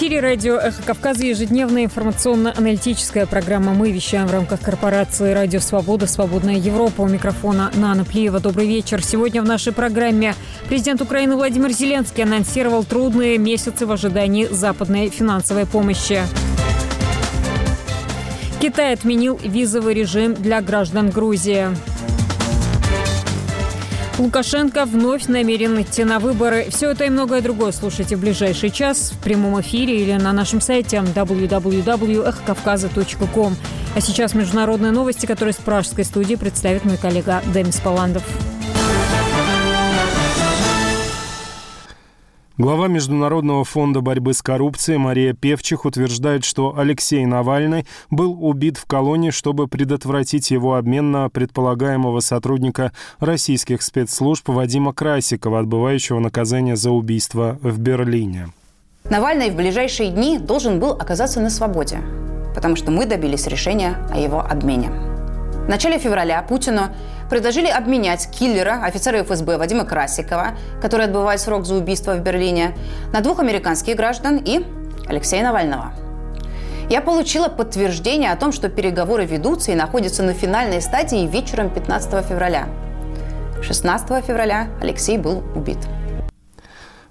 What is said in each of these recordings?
эфире радио «Эхо Кавказа» ежедневная информационно-аналитическая программа. Мы вещаем в рамках корпорации «Радио Свобода. Свободная Европа». У микрофона Нана Плиева. Добрый вечер. Сегодня в нашей программе президент Украины Владимир Зеленский анонсировал трудные месяцы в ожидании западной финансовой помощи. Китай отменил визовый режим для граждан Грузии. Лукашенко вновь намерен идти на выборы. Все это и многое другое слушайте в ближайший час в прямом эфире или на нашем сайте www.эхокавказа.ком. А сейчас международные новости, которые с пражской студии представит мой коллега Демис Паландов. Глава Международного фонда борьбы с коррупцией Мария Певчих утверждает, что Алексей Навальный был убит в колонии, чтобы предотвратить его обмен на предполагаемого сотрудника российских спецслужб Вадима Красикова, отбывающего наказание за убийство в Берлине. Навальный в ближайшие дни должен был оказаться на свободе, потому что мы добились решения о его обмене. В начале февраля Путину предложили обменять киллера, офицера ФСБ Вадима Красикова, который отбывает срок за убийство в Берлине, на двух американских граждан и Алексея Навального. Я получила подтверждение о том, что переговоры ведутся и находятся на финальной стадии вечером 15 февраля. 16 февраля Алексей был убит.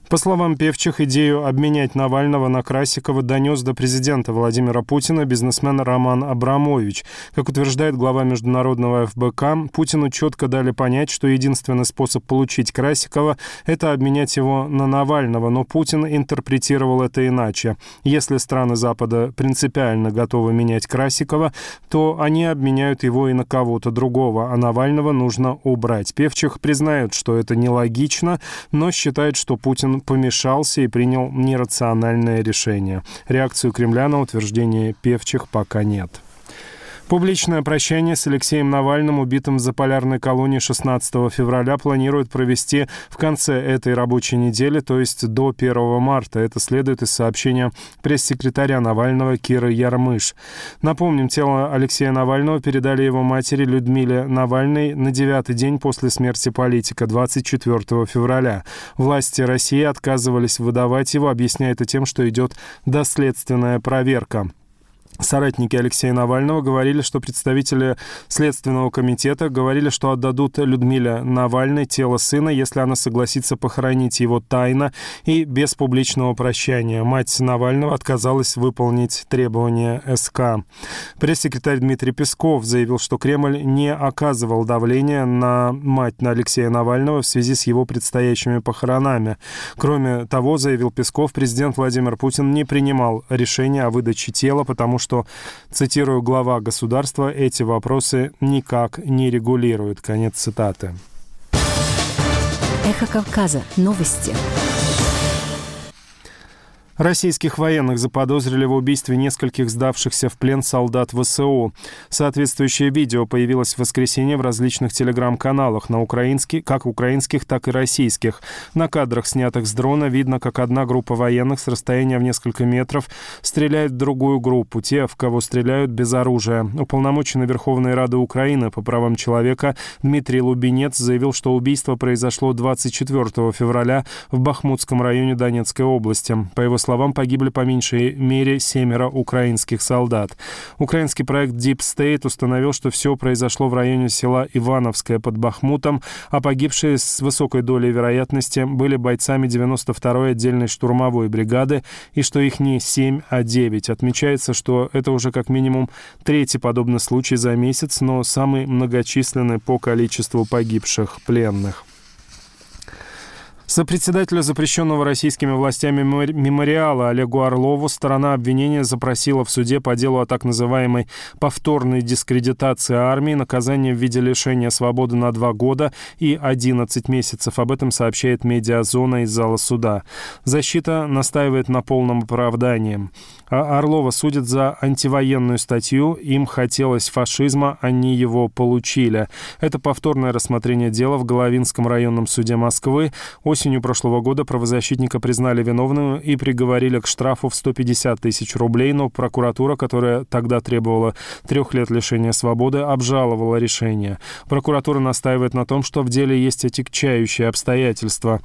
По словам Певчих, идею обменять Навального на Красикова донес до президента Владимира Путина бизнесмен Роман Абрамович. Как утверждает глава международного ФБК, Путину четко дали понять, что единственный способ получить Красикова – это обменять его на Навального, но Путин интерпретировал это иначе. Если страны Запада принципиально готовы менять Красикова, то они обменяют его и на кого-то другого, а Навального нужно убрать. Певчих признают, что это нелогично, но считает, что Путин помешался и принял нерациональное решение. Реакцию Кремля на утверждение певчих пока нет. Публичное прощание с Алексеем Навальным, убитым в заполярной колонии 16 февраля, планируют провести в конце этой рабочей недели, то есть до 1 марта. Это следует из сообщения пресс-секретаря Навального Киры Ярмыш. Напомним, тело Алексея Навального передали его матери Людмиле Навальной на девятый день после смерти политика, 24 февраля. Власти России отказывались выдавать его, объясняя это тем, что идет доследственная проверка. Соратники Алексея Навального говорили, что представители Следственного комитета говорили, что отдадут Людмиле Навальной тело сына, если она согласится похоронить его тайно и без публичного прощания. Мать Навального отказалась выполнить требования СК. Пресс-секретарь Дмитрий Песков заявил, что Кремль не оказывал давления на мать на Алексея Навального в связи с его предстоящими похоронами. Кроме того, заявил Песков, президент Владимир Путин не принимал решения о выдаче тела, потому что что, цитирую глава государства, эти вопросы никак не регулируют. Конец цитаты. Эхо Кавказа. Новости. Российских военных заподозрили в убийстве нескольких сдавшихся в плен солдат ВСУ. Соответствующее видео появилось в воскресенье в различных телеграм-каналах, на украинских, как украинских, так и российских. На кадрах, снятых с дрона, видно, как одна группа военных с расстояния в несколько метров стреляет в другую группу, те, в кого стреляют без оружия. Уполномоченный Верховной Рады Украины по правам человека Дмитрий Лубинец заявил, что убийство произошло 24 февраля в Бахмутском районе Донецкой области. По его словам, погибли по меньшей мере семеро украинских солдат. Украинский проект Deep State установил, что все произошло в районе села Ивановское под Бахмутом, а погибшие с высокой долей вероятности были бойцами 92-й отдельной штурмовой бригады и что их не 7, а 9. Отмечается, что это уже как минимум третий подобный случай за месяц, но самый многочисленный по количеству погибших пленных. Сопредседателя запрещенного российскими властями мемориала Олегу Орлову сторона обвинения запросила в суде по делу о так называемой повторной дискредитации армии, наказание в виде лишения свободы на два года и 11 месяцев. Об этом сообщает медиазона из зала суда. Защита настаивает на полном оправдании. А Орлова судят за антивоенную статью. Им хотелось фашизма, они его получили. Это повторное рассмотрение дела в Головинском районном суде Москвы. Осенью прошлого года правозащитника признали виновным и приговорили к штрафу в 150 тысяч рублей, но прокуратура, которая тогда требовала трех лет лишения свободы, обжаловала решение. Прокуратура настаивает на том, что в деле есть отягчающие обстоятельства.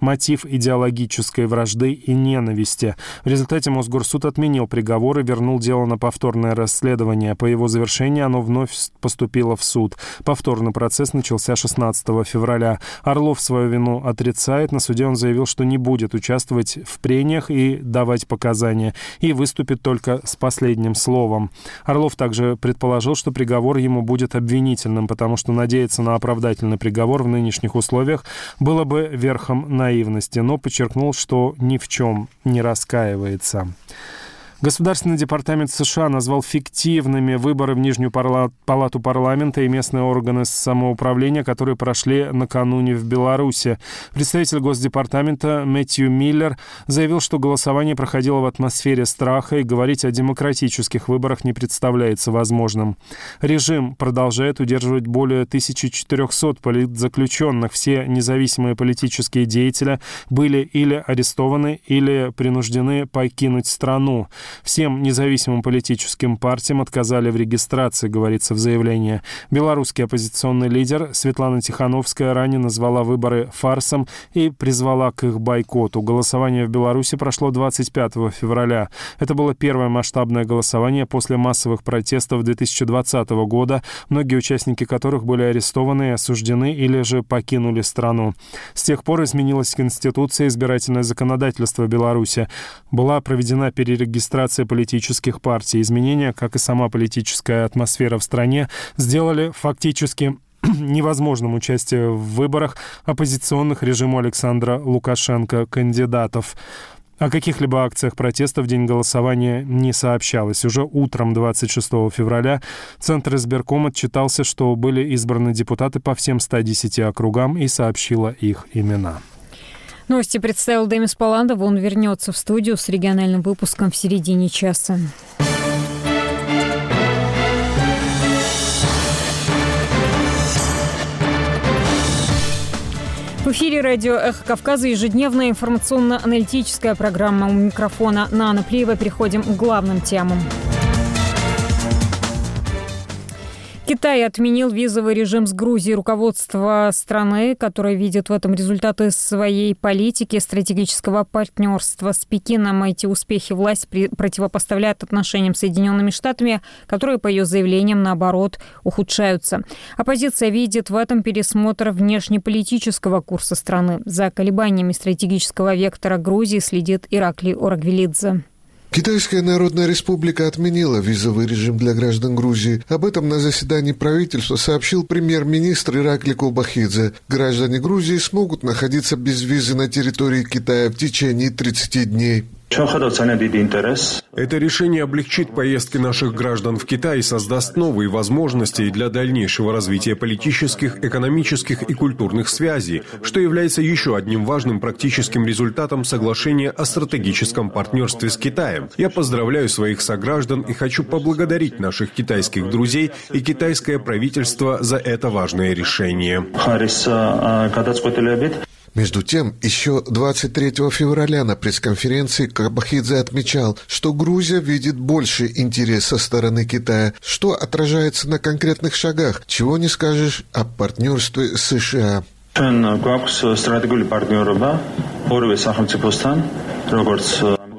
Мотив идеологической вражды и ненависти. В результате Мосгорсуд отменил приговор и вернул дело на повторное расследование. По его завершении оно вновь поступило в суд. Повторный процесс начался 16 февраля. Орлов свою вину отрицает. На суде он заявил, что не будет участвовать в прениях и давать показания, и выступит только с последним словом. Орлов также предположил, что приговор ему будет обвинительным, потому что надеяться на оправдательный приговор в нынешних условиях было бы верхом наивности, но подчеркнул, что ни в чем не раскаивается. Государственный департамент США назвал фиктивными выборы в Нижнюю палату парламента и местные органы самоуправления, которые прошли накануне в Беларуси. Представитель Госдепартамента Мэтью Миллер заявил, что голосование проходило в атмосфере страха и говорить о демократических выборах не представляется возможным. Режим продолжает удерживать более 1400 политзаключенных. Все независимые политические деятели были или арестованы, или принуждены покинуть страну. Всем независимым политическим партиям отказали в регистрации, говорится в заявлении. Белорусский оппозиционный лидер Светлана Тихановская ранее назвала выборы фарсом и призвала к их бойкоту. Голосование в Беларуси прошло 25 февраля. Это было первое масштабное голосование после массовых протестов 2020 года, многие участники которых были арестованы осуждены или же покинули страну. С тех пор изменилась Конституция и избирательное законодательство Беларуси. Была проведена перерегистрация регистрация политических партий. Изменения, как и сама политическая атмосфера в стране, сделали фактически невозможным участие в выборах оппозиционных режиму Александра Лукашенко кандидатов. О каких-либо акциях протеста в день голосования не сообщалось. Уже утром 26 февраля Центр избирком отчитался, что были избраны депутаты по всем 110 округам и сообщила их имена. Новости представил Демис Паландов. Он вернется в студию с региональным выпуском в середине часа. В эфире радио «Эхо Кавказа» ежедневная информационно-аналитическая программа у микрофона Нана Плиева. Переходим к главным темам. Китай отменил визовый режим с Грузией. Руководство страны, которое видит в этом результаты своей политики стратегического партнерства с Пекином, эти успехи власть противопоставляет отношениям с Соединенными Штатами, которые, по ее заявлениям, наоборот, ухудшаются. Оппозиция видит в этом пересмотр внешнеполитического курса страны. За колебаниями стратегического вектора Грузии следит Ираклий Орагвелидзе. Китайская Народная Республика отменила визовый режим для граждан Грузии. Об этом на заседании правительства сообщил премьер-министр Иракли Кулбахидзе. Граждане Грузии смогут находиться без визы на территории Китая в течение 30 дней. Это решение облегчит поездки наших граждан в Китай и создаст новые возможности для дальнейшего развития политических, экономических и культурных связей, что является еще одним важным практическим результатом соглашения о стратегическом партнерстве с Китаем. Я поздравляю своих сограждан и хочу поблагодарить наших китайских друзей и китайское правительство за это важное решение. Между тем, еще 23 февраля на пресс-конференции Кабахидзе отмечал, что Грузия видит больше интерес со стороны Китая, что отражается на конкретных шагах, чего не скажешь о партнерстве США.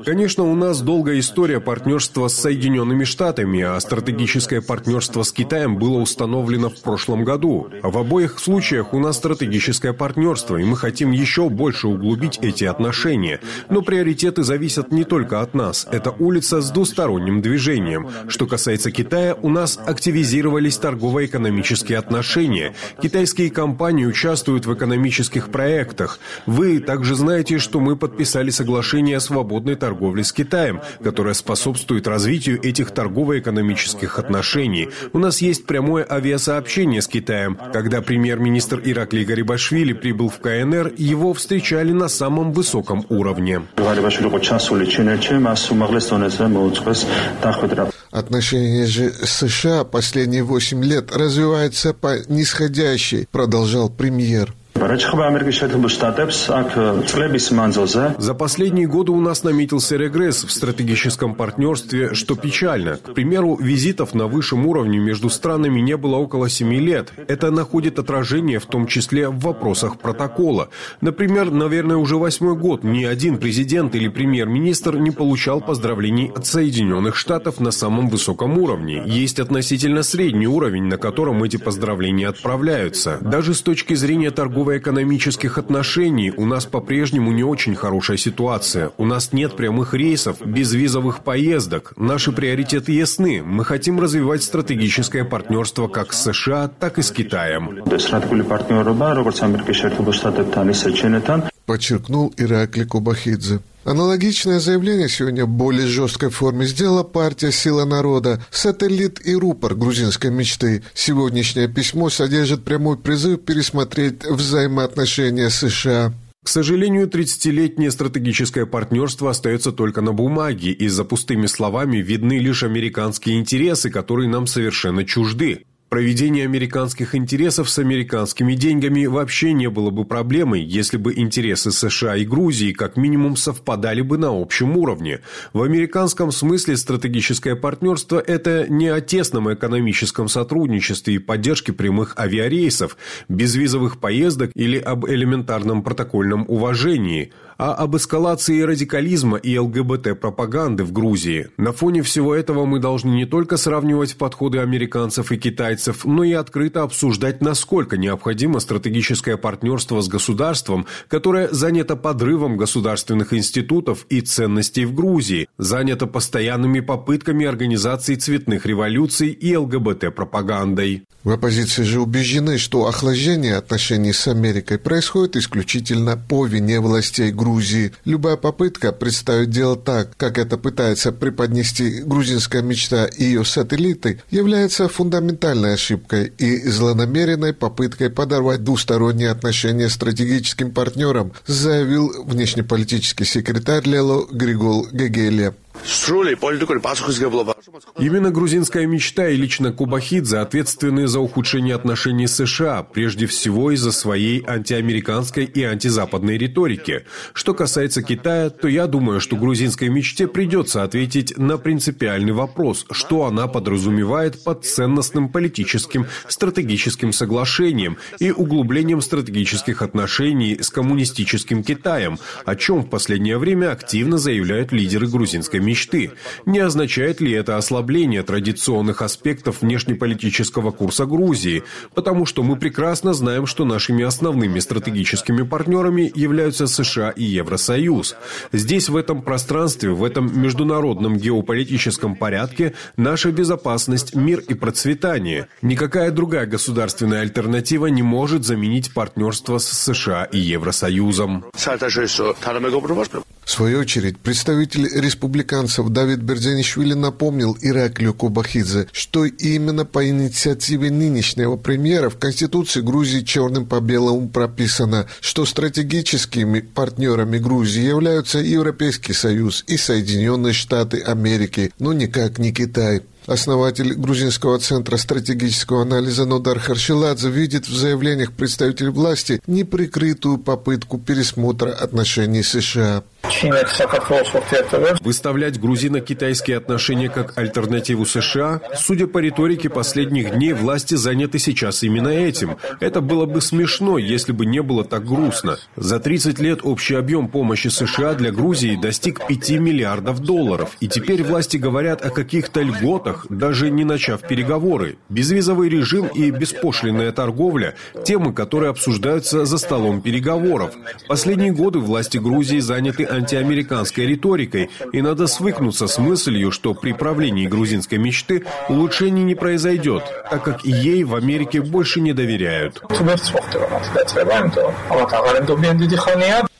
Конечно, у нас долгая история партнерства с Соединенными Штатами, а стратегическое партнерство с Китаем было установлено в прошлом году. В обоих случаях у нас стратегическое партнерство, и мы хотим еще больше углубить эти отношения. Но приоритеты зависят не только от нас. Это улица с двусторонним движением. Что касается Китая, у нас активизировались торгово-экономические отношения. Китайские компании участвуют в экономических проектах. Вы также знаете, что мы подписали соглашение о свободной торговле торговли с Китаем, которая способствует развитию этих торгово-экономических отношений. У нас есть прямое авиасообщение с Китаем. Когда премьер-министр Ираклий Гарибашвили прибыл в КНР, его встречали на самом высоком уровне. Отношения же с США последние восемь лет развиваются по нисходящей, продолжал премьер. За последние годы у нас наметился регресс в стратегическом партнерстве, что печально. К примеру, визитов на высшем уровне между странами не было около семи лет. Это находит отражение в том числе в вопросах протокола. Например, наверное, уже восьмой год ни один президент или премьер-министр не получал поздравлений от Соединенных Штатов на самом высоком уровне. Есть относительно средний уровень, на котором эти поздравления отправляются. Даже с точки зрения торгово-экономических отношений у нас по-прежнему не очень хорошая ситуация. У нас нет прямых рейсов, безвизовых поездок. Наши приоритеты ясны. Мы хотим развивать стратегическое партнерство как с США, так и с Китаем. Подчеркнул Иракли Кубахидзе. Аналогичное заявление сегодня в более жесткой форме сделала партия «Сила народа», сателлит и рупор грузинской мечты. Сегодняшнее письмо содержит прямой призыв пересмотреть взаимоотношения США. К сожалению, 30-летнее стратегическое партнерство остается только на бумаге, и за пустыми словами видны лишь американские интересы, которые нам совершенно чужды. Проведение американских интересов с американскими деньгами вообще не было бы проблемой, если бы интересы США и Грузии как минимум совпадали бы на общем уровне. В американском смысле стратегическое партнерство – это не о тесном экономическом сотрудничестве и поддержке прямых авиарейсов, безвизовых поездок или об элементарном протокольном уважении – а об эскалации радикализма и ЛГБТ-пропаганды в Грузии. На фоне всего этого мы должны не только сравнивать подходы американцев и китайцев, но и открыто обсуждать, насколько необходимо стратегическое партнерство с государством, которое занято подрывом государственных институтов и ценностей в Грузии, занято постоянными попытками организации цветных революций и ЛГБТ-пропагандой. В оппозиции же убеждены, что охлаждение отношений с Америкой происходит исключительно по вине властей Грузии. Любая попытка представить дело так, как это пытается преподнести грузинская мечта и ее сателлиты, является фундаментальной ошибкой и злонамеренной попыткой подорвать двусторонние отношения с стратегическим партнером, заявил внешнеполитический секретарь Лело Григол Гегелия. Именно грузинская мечта и лично Кубахидзе ответственны за ухудшение отношений с США, прежде всего из-за своей антиамериканской и антизападной риторики. Что касается Китая, то я думаю, что грузинской мечте придется ответить на принципиальный вопрос, что она подразумевает под ценностным политическим стратегическим соглашением и углублением стратегических отношений с коммунистическим Китаем, о чем в последнее время активно заявляют лидеры грузинской мечты. Не означает ли это ослабление традиционных аспектов внешнеполитического курса Грузии, потому что мы прекрасно знаем, что нашими основными стратегическими партнерами являются США и Евросоюз. Здесь, в этом пространстве, в этом международном геополитическом порядке наша безопасность, мир и процветание. Никакая другая государственная альтернатива не может заменить партнерство с США и Евросоюзом. В свою очередь, представитель республиканцев Давид Бердянишвили напомнил Ираклию Кубахидзе, что именно по инициативе нынешнего премьера в Конституции Грузии черным по белому прописано, что стратегическими партнерами Грузии являются Европейский Союз и Соединенные Штаты Америки, но никак не Китай. Основатель Грузинского центра стратегического анализа Нодар Харшиладзе видит в заявлениях представителей власти неприкрытую попытку пересмотра отношений США. Выставлять грузино-китайские отношения как альтернативу США, судя по риторике последних дней, власти заняты сейчас именно этим. Это было бы смешно, если бы не было так грустно. За 30 лет общий объем помощи США для Грузии достиг 5 миллиардов долларов. И теперь власти говорят о каких-то льготах, даже не начав переговоры. Безвизовый режим и беспошлинная торговля – темы, которые обсуждаются за столом переговоров. Последние годы власти Грузии заняты антиамериканской риторикой, и надо свыкнуться с мыслью, что при правлении грузинской мечты улучшений не произойдет, так как ей в Америке больше не доверяют.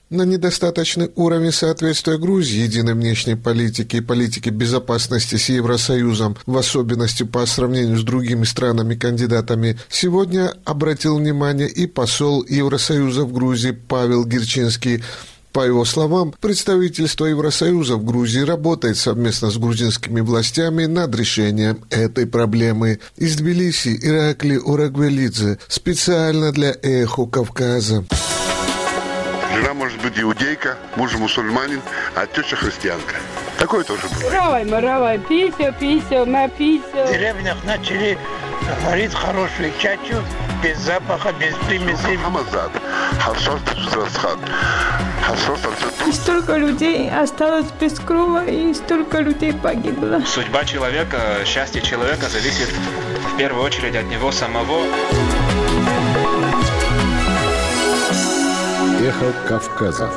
На недостаточный уровень соответствия Грузии единой внешней политике и политике безопасности с Евросоюзом, в особенности по сравнению с другими странами-кандидатами, сегодня обратил внимание и посол Евросоюза в Грузии Павел Герчинский – По его словам, представительство Евросоюза в Грузии работает совместно с грузинскими властями над решением этой проблемы. Из Тбилиси Иракли Урагвелидзе специально для «Эхо Кавказа». Жена может быть иудейка, муж мусульманин, а теща христианка. Такое тоже бывает. Равай, маравай, пися, пися, на пися. В деревнях начали варить хорошую чачу, без запаха, без примесей. Хамазад. Харшот Шузрасхан. И столько людей осталось без крова, и столько людей погибло. Судьба человека, счастье человека зависит в первую очередь от него самого. Эхо Кавказа.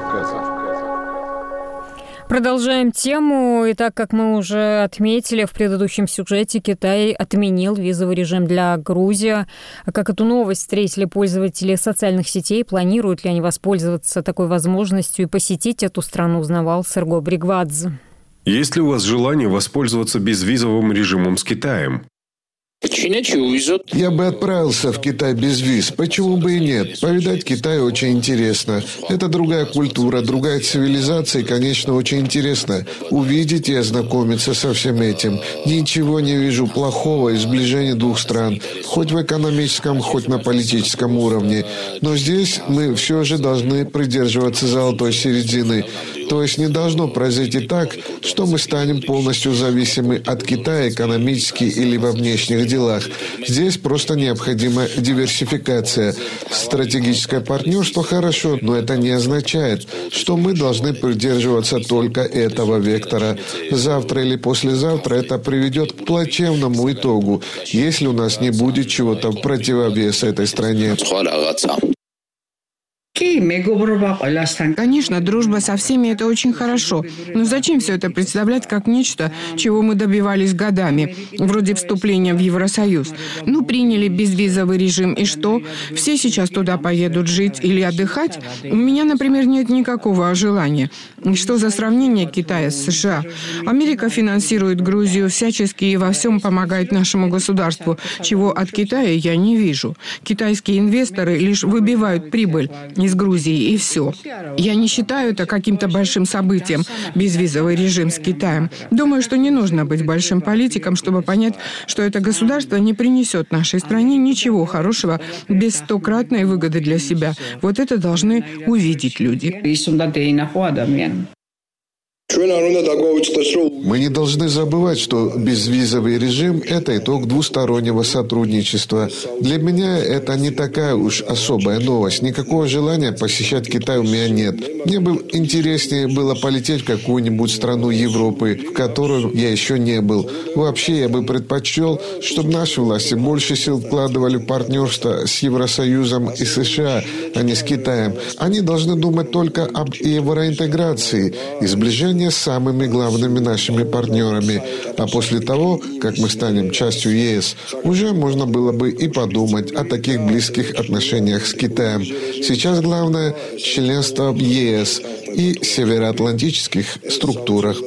Продолжаем тему. И так как мы уже отметили в предыдущем сюжете, Китай отменил визовый режим для Грузии. Как эту новость встретили пользователи социальных сетей? Планируют ли они воспользоваться такой возможностью и посетить эту страну, узнавал Серго Бригвадзе. Есть ли у вас желание воспользоваться безвизовым режимом с Китаем? Я бы отправился в Китай без виз. Почему бы и нет? Повидать Китай очень интересно. Это другая культура, другая цивилизация и, конечно, очень интересно увидеть и ознакомиться со всем этим. Ничего не вижу плохого из сближения двух стран, хоть в экономическом, хоть на политическом уровне. Но здесь мы все же должны придерживаться золотой середины. То есть не должно произойти так, что мы станем полностью зависимы от Китая экономически или во внешних делах. Здесь просто необходима диверсификация. Стратегическое партнерство хорошо, но это не означает, что мы должны придерживаться только этого вектора. Завтра или послезавтра это приведет к плачевному итогу, если у нас не будет чего-то в противовес этой стране. Конечно, дружба со всеми – это очень хорошо. Но зачем все это представлять как нечто, чего мы добивались годами, вроде вступления в Евросоюз? Ну, приняли безвизовый режим, и что? Все сейчас туда поедут жить или отдыхать? У меня, например, нет никакого желания. Что за сравнение Китая с США? Америка финансирует Грузию всячески и во всем помогает нашему государству, чего от Китая я не вижу. Китайские инвесторы лишь выбивают прибыль из Грузии, и все. Я не считаю это каким-то большим событием, безвизовый режим с Китаем. Думаю, что не нужно быть большим политиком, чтобы понять, что это государство не принесет нашей стране ничего хорошего без стократной выгоды для себя. Вот это должны увидеть люди. Мы не должны забывать, что безвизовый режим – это итог двустороннего сотрудничества. Для меня это не такая уж особая новость. Никакого желания посещать Китай у меня нет. Мне бы интереснее было полететь в какую-нибудь страну Европы, в которую я еще не был. Вообще, я бы предпочел, чтобы наши власти больше сил вкладывали в партнерство с Евросоюзом и США, а не с Китаем. Они должны думать только об евроинтеграции и сближении с самыми главными нашими партнерами. А после того, как мы станем частью ЕС, уже можно было бы и подумать о таких близких отношениях с Китаем. Сейчас главное – членство в ЕС и североатлантических структурах.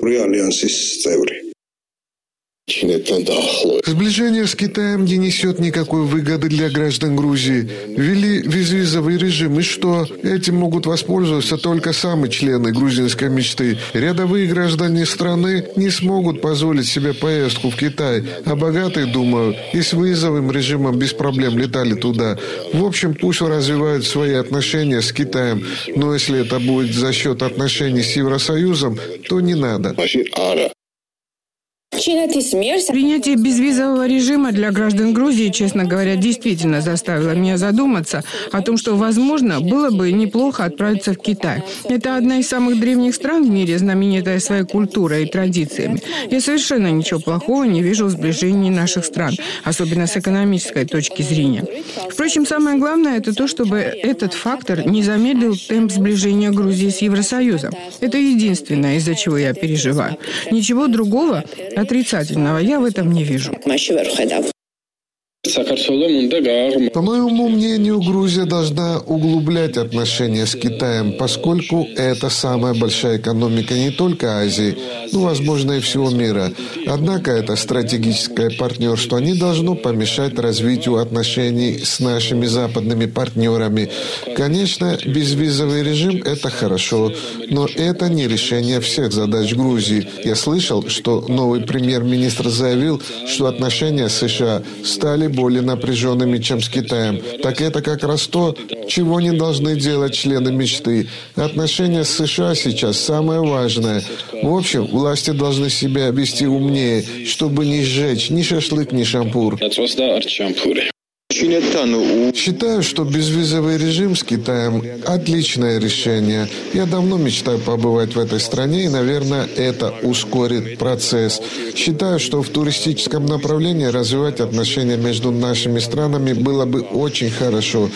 Сближение с Китаем не несет никакой выгоды для граждан Грузии. Ввели безвизовый режим, и что? Этим могут воспользоваться только сами члены грузинской мечты. Рядовые граждане страны не смогут позволить себе поездку в Китай, а богатые, думаю, и с визовым режимом без проблем летали туда. В общем, пусть развивают свои отношения с Китаем, но если это будет за счет отношений с Евросоюзом, то не надо. Принятие безвизового режима для граждан Грузии, честно говоря, действительно заставило меня задуматься о том, что, возможно, было бы неплохо отправиться в Китай. Это одна из самых древних стран в мире, знаменитая своей культурой и традициями. Я совершенно ничего плохого не вижу в сближении наших стран, особенно с экономической точки зрения. Впрочем, самое главное – это то, чтобы этот фактор не замедлил темп сближения Грузии с Евросоюзом. Это единственное, из-за чего я переживаю. Ничего другого отрицательного я в этом не вижу. По моему мнению, Грузия должна углублять отношения с Китаем, поскольку это самая большая экономика не только Азии, ну, возможно, и всего мира. Однако это стратегическое партнерство не должно помешать развитию отношений с нашими западными партнерами. Конечно, безвизовый режим – это хорошо, но это не решение всех задач Грузии. Я слышал, что новый премьер-министр заявил, что отношения с США стали более напряженными, чем с Китаем. Так это как раз то, чего не должны делать члены мечты. Отношения с США сейчас самое важное. В общем, власти должны себя вести умнее, чтобы не сжечь ни шашлык, ни шампур. Считаю, что безвизовый режим с Китаем – отличное решение. Я давно мечтаю побывать в этой стране, и, наверное, это ускорит процесс. Считаю, что в туристическом направлении развивать отношения между нашими странами было бы очень хорошо.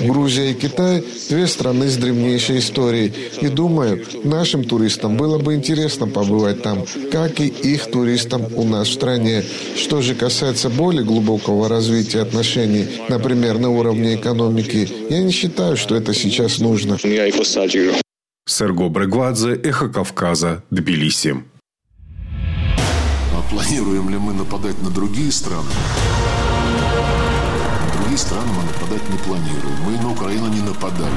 Грузия и Китай – две страны с древнейшей историей. И думаю, нашим туристам было бы интересно побывать там, как и их туристам у нас в стране. Что же касается более глубокого развития отношений, например, на уровне экономики, я не считаю, что это сейчас нужно. Серго Брегвадзе, Эхо Кавказа, Тбилиси. А планируем ли мы нападать на другие страны? другие страны мы нападать не планируем. Мы на Украину не нападали.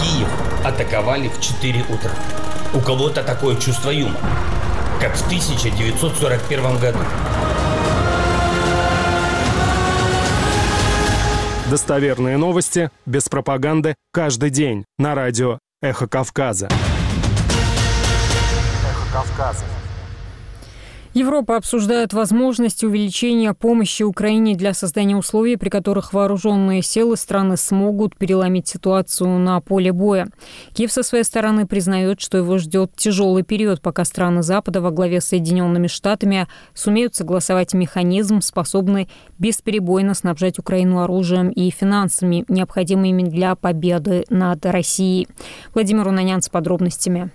Киев атаковали в 4 утра. У кого-то такое чувство юмора, как в 1941 году. Достоверные новости, без пропаганды, каждый день на радио «Эхо Кавказа». «Эхо Кавказа». Европа обсуждает возможность увеличения помощи Украине для создания условий, при которых вооруженные силы страны смогут переломить ситуацию на поле боя. Киев со своей стороны признает, что его ждет тяжелый период, пока страны Запада во главе с Соединенными Штатами сумеют согласовать механизм, способный бесперебойно снабжать Украину оружием и финансами, необходимыми для победы над Россией. Владимир Унанян с подробностями.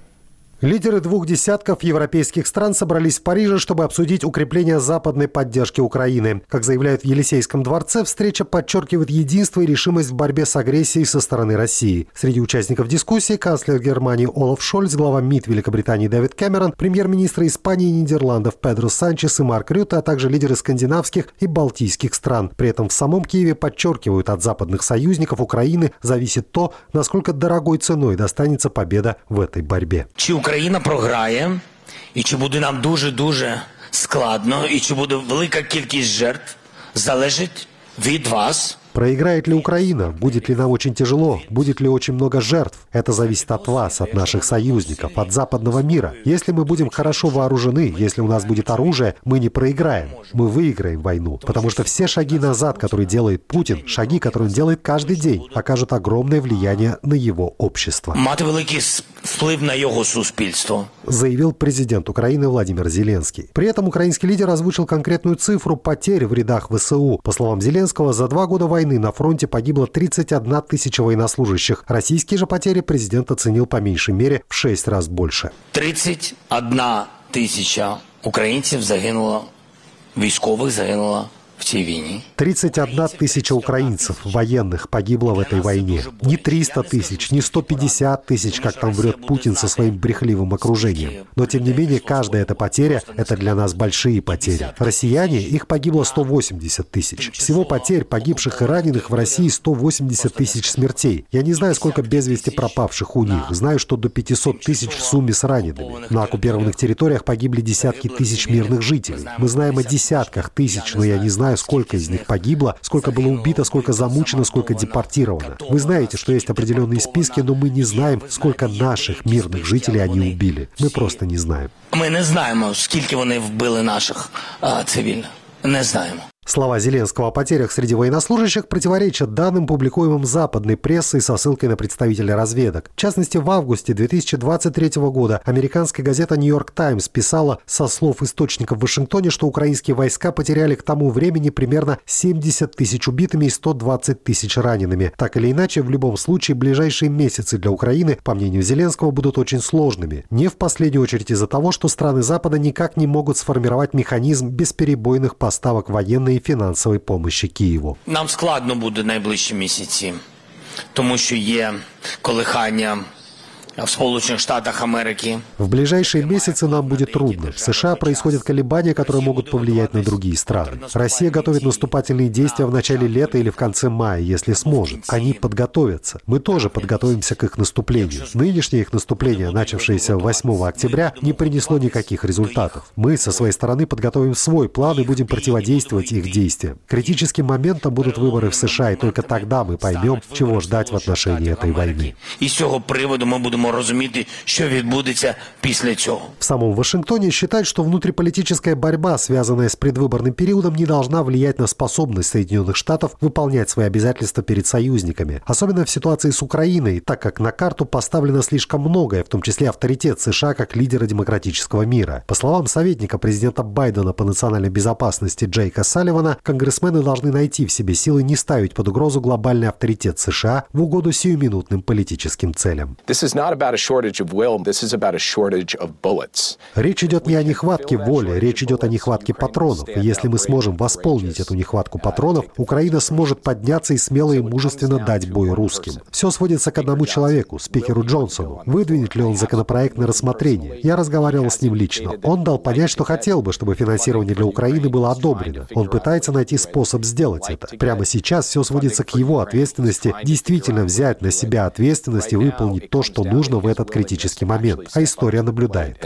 Лидеры двух десятков европейских стран собрались в Париже, чтобы обсудить укрепление западной поддержки Украины. Как заявляют в Елисейском дворце, встреча подчеркивает единство и решимость в борьбе с агрессией со стороны России. Среди участников дискуссии канцлер Германии Олаф Шольц, глава МИД Великобритании Дэвид Кэмерон, премьер-министры Испании и Нидерландов Педро Санчес и Марк Рютте, а также лидеры скандинавских и балтийских стран. При этом в самом Киеве подчеркивают, от западных союзников Украины зависит то, насколько дорогой ценой достанется победа в этой борьбе. Україна програє, і чи буде нам дуже-дуже складно, і чи буде велика кількість жертв, залежить від вас. Проиграет ли Украина? Будет ли нам очень тяжело? Будет ли очень много жертв? Это зависит от вас, от наших союзников, от западного мира. Если мы будем хорошо вооружены, если у нас будет оружие, мы не проиграем. Мы выиграем войну. Потому что все шаги назад, которые делает Путин, шаги, которые он делает каждый день, окажут огромное влияние на его общество. Мати великий вплив на его суспільство. Заявил президент Украины Владимир Зеленский. При этом украинский лидер озвучил конкретную цифру потерь в рядах ВСУ. По словам Зеленского, за два года войны войны на фронте погибло 31 тысяча военнослужащих. Российские же потери президент оценил по меньшей мере в 6 раз больше. 31 тысяча украинцев загинуло, військовых загинуло в цій війні. 31 тысяча украинцев, военных, погибло в этой войне. Не 300 тысяч, не 150 тысяч, как там врет Путин со своим брехливым окружением. Но, тем не менее, каждая эта потеря – это для нас большие потери. Россияне, их погибло 180 тысяч. Всего потерь, погибших и раненых в России 180 тысяч смертей. Я не знаю, сколько без вести пропавших у них. Знаю, что до 500 тысяч в сумме с ранеными. На оккупированных территориях погибли десятки тысяч мирных жителей. Мы знаем о десятках тысяч, но я не знаю, знаю, сколько из них погибло, сколько было убито, сколько замучено, сколько депортировано. Вы знаете, что есть определенные списки, но мы не знаем, сколько наших мирных жителей они убили. Мы просто не знаем. Мы не знаем, сколько они вбили наших а, цивільних. Не знаємо. Слова Зеленского о потерях среди военнослужащих противоречат данным, публикуемым западной прессой со ссылкой на представителя разведок. В частности, в августе 2023 года американская газета «Нью-Йорк Таймс» писала со слов источников в Вашингтоне, что украинские войска потеряли к тому времени примерно 70 тысяч убитыми и 120 тысяч ранеными. Так или иначе, в любом случае, ближайшие месяцы для Украины, по мнению Зеленского, будут очень сложными. Не в последнюю очередь из-за того, что страны Запада никак не могут сформировать механизм бесперебойных поставок военной і фінансової помощі Києву. Нам складно буде найближчі місяці, тому що є колихання в Сполучених Штатах Америки. В ближайшие месяцы нам будет трудно. В США происходят колебания, которые могут повлиять на другие страны. Россия готовит наступательные действия в начале лета или в конце мая, если сможет. Они подготовятся. Мы тоже подготовимся к их наступлению. Нынешнее их наступление, начавшееся 8 октября, не принесло никаких результатов. Мы со своей стороны подготовим свой план и будем противодействовать их действиям. Критическим моментом будут выборы в США, и только тогда мы поймем, чего ждать в отношении этой войны. І з цього приводу ми будемо розуміти, що відбудеться після цього. В самом Вашингтоне считают, что внутриполитическая борьба, связанная с предвыборным периодом, не должна влиять на способность Соединенных Штатов выполнять свои обязательства перед союзниками. Особенно в ситуации с Украиной, так как на карту поставлено слишком многое, в том числе авторитет США как лидера демократического мира. По словам советника президента Байдена по национальной безопасности Джейка Салливана, конгрессмены должны найти в себе силы не ставить под угрозу глобальный авторитет США в угоду сиюминутным политическим целям. Речь идет не о нехватке воли, речь идет о нехватке патронов. И если мы сможем восполнить эту нехватку патронов, Украина сможет подняться и смело и мужественно дать бой русским. Все сводится к одному человеку, спикеру Джонсону. Выдвинет ли он законопроект на рассмотрение? Я разговаривал с ним лично. Он дал понять, что хотел бы, чтобы финансирование для Украины было одобрено. Он пытается найти способ сделать это. Прямо сейчас все сводится к его ответственности действительно взять на себя ответственность и выполнить то, что нужно в этот критический момент. А история наблюдает.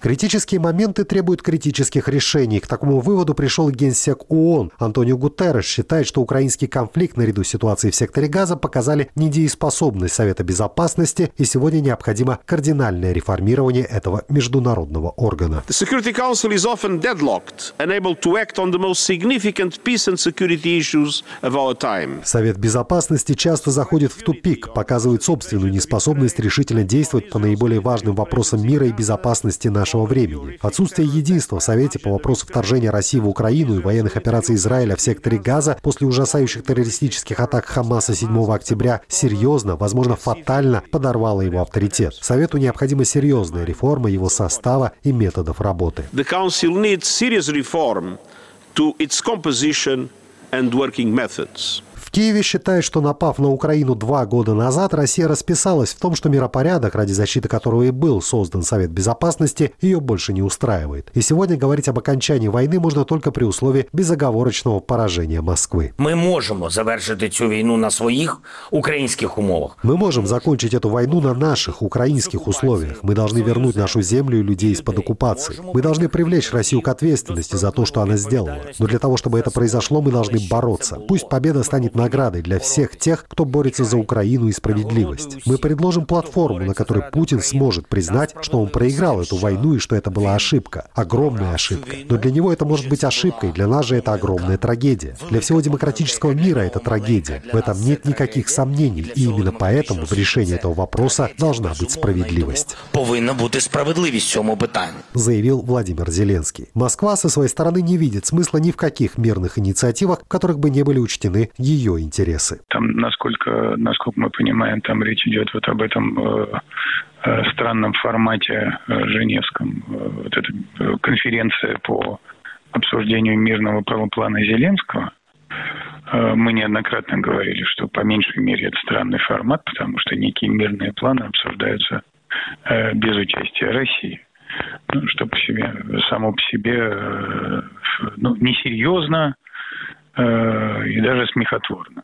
Критические моменты требуют критических решений. К такому выводу пришел генсек ООН. Антонио Гутерреш считает, что украинский конфликт наряду с ситуацией в секторе Газа показали недееспособность Совета Безопасности и сегодня необходимо кардинальное реформирование этого международного органа. Совет Безопасности часто заходит в тупик, показывает собственную неспособность решительно действовать по наиболее важным вопросам мира и безопасности нашего времени. Отсутствие единства в Совете по вопросу вторжения России в Украину и военных операций Израиля в секторе Газа после ужасающих террористических атак Хамаса 7 октября серьезно, возможно, фатально подорвало его авторитет. Совету необходима серьезная реформа его состава и методов работы. And working methods. В Киеве считают, что напав на Украину два года назад, Россия расписалась в том, что миропорядок, ради защиты которого и был создан Совет Безопасности, ее больше не устраивает. И сегодня говорить об окончании войны можно только при условии безоговорочного поражения Москвы. Ми можемо завершити цю війну на своїх українських умовах. Мы можем закончить эту войну на наших украинских условиях. Мы должны вернуть нашу землю и людей из-под оккупации. Мы должны привлечь Россию к ответственности за то, что она сделала. Но для того, чтобы это произошло, мы должны бороться. Пусть победа станет наградой для всех тех, кто борется за Украину и справедливость. Мы предложим платформу, на которой Путин сможет признать, что он проиграл эту войну и что это была ошибка. Огромная ошибка. Но для него это может быть ошибкой, для нас же это огромная трагедия. Для всего демократического мира это трагедия. В этом нет никаких сомнений. И именно поэтому в решении этого вопроса должна быть справедливость. Повинна бути справедливість в цьому питанні. Заявил Владимир Зеленский. Москва со своей стороны не видит смысла ни в каких мирных инициативах, в которых бы не были учтены ее интересы. Там, насколько, насколько мы понимаем, там речь идет вот об этом э, э, странном формате э, женевском. Э, вот эта э, конференция по обсуждению мирного плана Зеленского. Мы неоднократно говорили, что по меньшей мере это странный формат, потому что некие мирные планы обсуждаются без участия России. Ну, что по себе, само по себе ну, несерьезно э, и даже смехотворно.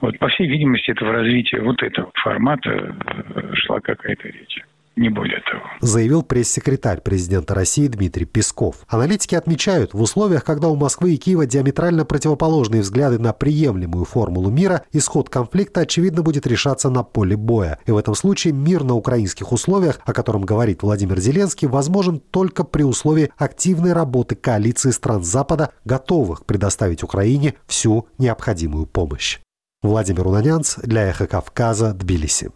Вот, по всей видимости, это в развитии вот этого формата э, шла какая-то речь. Не более того. Заявил пресс-секретарь президента России Дмитрий Песков. Аналитики отмечают, в условиях, когда у Москвы и Киева диаметрально противоположные взгляды на приемлемую формулу мира, исход конфликта, очевидно, будет решаться на поле боя. И в этом случае мир на украинских условиях, о котором говорит Владимир Зеленский, возможен только при условии активной работы коалиции стран Запада, готовых предоставить Украине всю необходимую помощь. Владимир Унанянц для «Эхо Кавказа», Тбилиси.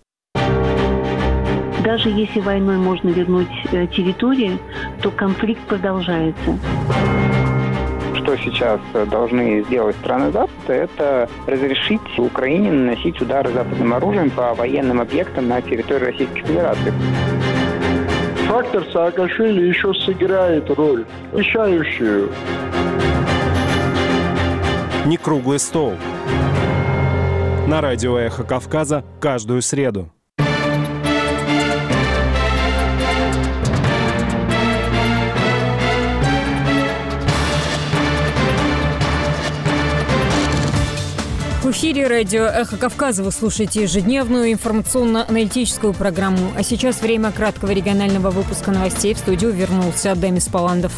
Даже если войной можно вернуть э, территории, то конфликт продолжается. Что сейчас э, должны сделать страны Запада, это разрешить Украине наносить удары западным оружием по военным объектам на территории Российской Федерации. Фактор Саакашвили еще сыграет роль, решающую. Не круглый стол. на радио «Эхо Кавказа» каждую среду. Эфире радио «Эхо Кавказа» вы слушаете ежедневную информационно-аналитическую программу. А сейчас время краткого регионального выпуска новостей. В студию вернулся Демис Паландов.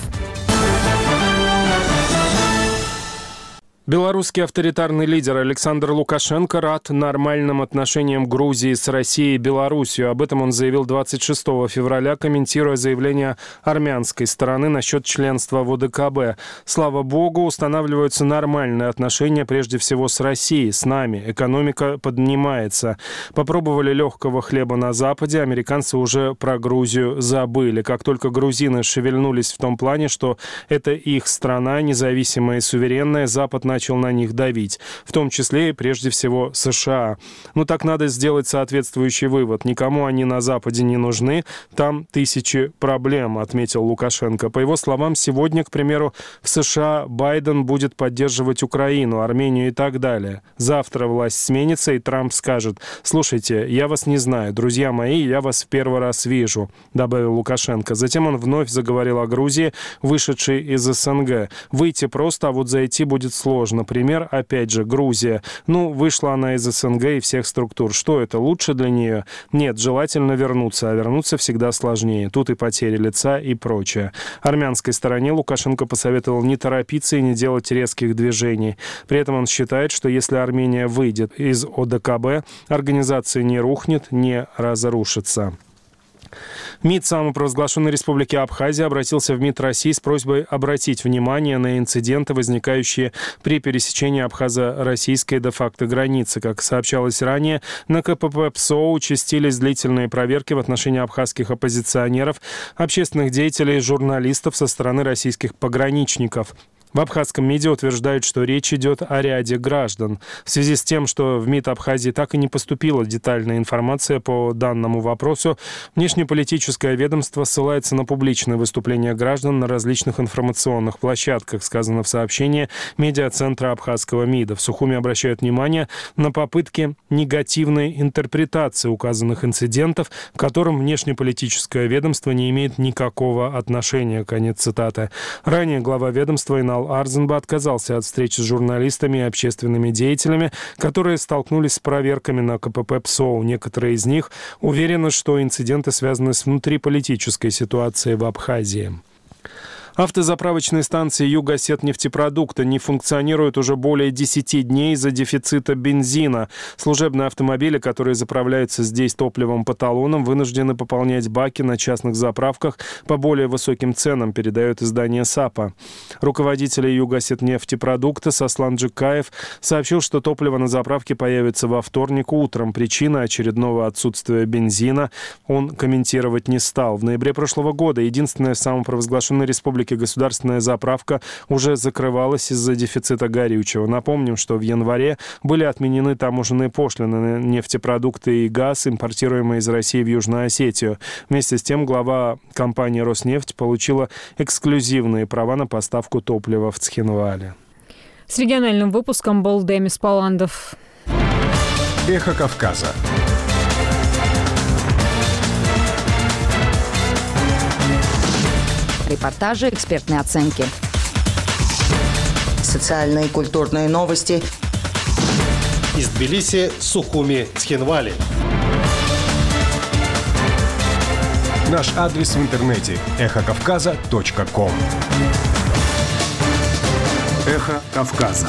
Белорусский авторитарный лидер Александр Лукашенко рад нормальным отношениям Грузии с Россией и Белоруссией. Об этом он заявил 26 февраля, комментируя заявление армянской стороны насчет членства в ОДКБ. Слава богу, устанавливаются нормальные отношения прежде всего с Россией, с нами. Экономика поднимается. Попробовали легкого хлеба на Западе, американцы уже про Грузию забыли. Как только грузины шевельнулись в том плане, что это их страна, независимая и суверенная, Запад начал на них давить, в том числе и прежде всего США. Ну так надо сделать соответствующий вывод. Никому они на Западе не нужны, там тысячи проблем, отметил Лукашенко. По его словам, сегодня, к примеру, в США Байден будет поддерживать Украину, Армению и так далее. Завтра власть сменится, и Трамп скажет, слушайте, я вас не знаю, друзья мои, я вас в первый раз вижу, добавил Лукашенко. Затем он вновь заговорил о Грузии, вышедшей из СНГ. Выйти просто, а вот зайти будет сложно сложно. Например, опять же, Грузия. Ну, вышла она из СНГ и всех структур. Что это, лучше для нее? Нет, желательно вернуться, а вернуться всегда сложнее. Тут и потери лица и прочее. Армянской стороне Лукашенко посоветовал не торопиться и не делать резких движений. При этом он считает, что если Армения выйдет из ОДКБ, организация не рухнет, не разрушится. МИД самопровозглашенной Республики Абхазия обратился в МИД России с просьбой обратить внимание на инциденты, возникающие при пересечении абхазо-российской де-факто границы. Как сообщалось ранее, на КПП ПСО участились длительные проверки в отношении абхазских оппозиционеров, общественных деятелей и журналистов со стороны российских пограничников. В абхазском МИДе утверждают, что речь идет о ряде граждан. В связи с тем, что в МИД Абхазии так и не поступила детальная информация по данному вопросу, внешнеполитическое ведомство ссылается на публичные выступления граждан на различных информационных площадках, сказано в сообщении медиацентра Абхазского МИДа. В Сухуме обращают внимание на попытки негативной интерпретации указанных инцидентов, к которым внешнеполитическое ведомство не имеет никакого отношения. Конец цитаты. Ранее глава ведомства Инал Генерал Арзенба отказался от встречи с журналистами и общественными деятелями, которые столкнулись с проверками на КПП ПСОУ. Некоторые из них уверены, что инциденты связаны с внутриполитической ситуацией в Абхазии. Автозаправочные станции «Югосет-нефтепродукта» не функционируют уже более 10 дней из-за дефицита бензина. Служебные автомобили, которые заправляются здесь топливом по талонам, вынуждены пополнять баки на частных заправках по более высоким ценам, передает издание САПа. Руководитель «Югосет-нефтепродукта» Сослан Джикаев сообщил, что топливо на заправке появится во вторник утром. Причина очередного отсутствия бензина он комментировать не стал. В ноябре прошлого года единственная самопровозглашенная республика республики государственная заправка уже закрывалась из-за дефицита горючего. Напомним, что в январе были отменены таможенные пошлины на нефтепродукты и газ, импортируемые из России в Южную Осетию. Вместе с тем глава компании «Роснефть» получила эксклюзивные права на поставку топлива в Цхинвале. С региональным выпуском был Демис Паландов. Эхо Кавказа. Репортажи, экспертные оценки. Социальные и культурные новости. Из Тбилиси, Сухуми, Цхинвали. Наш адрес в интернете – эхокавказа.ком Эхо Кавказа.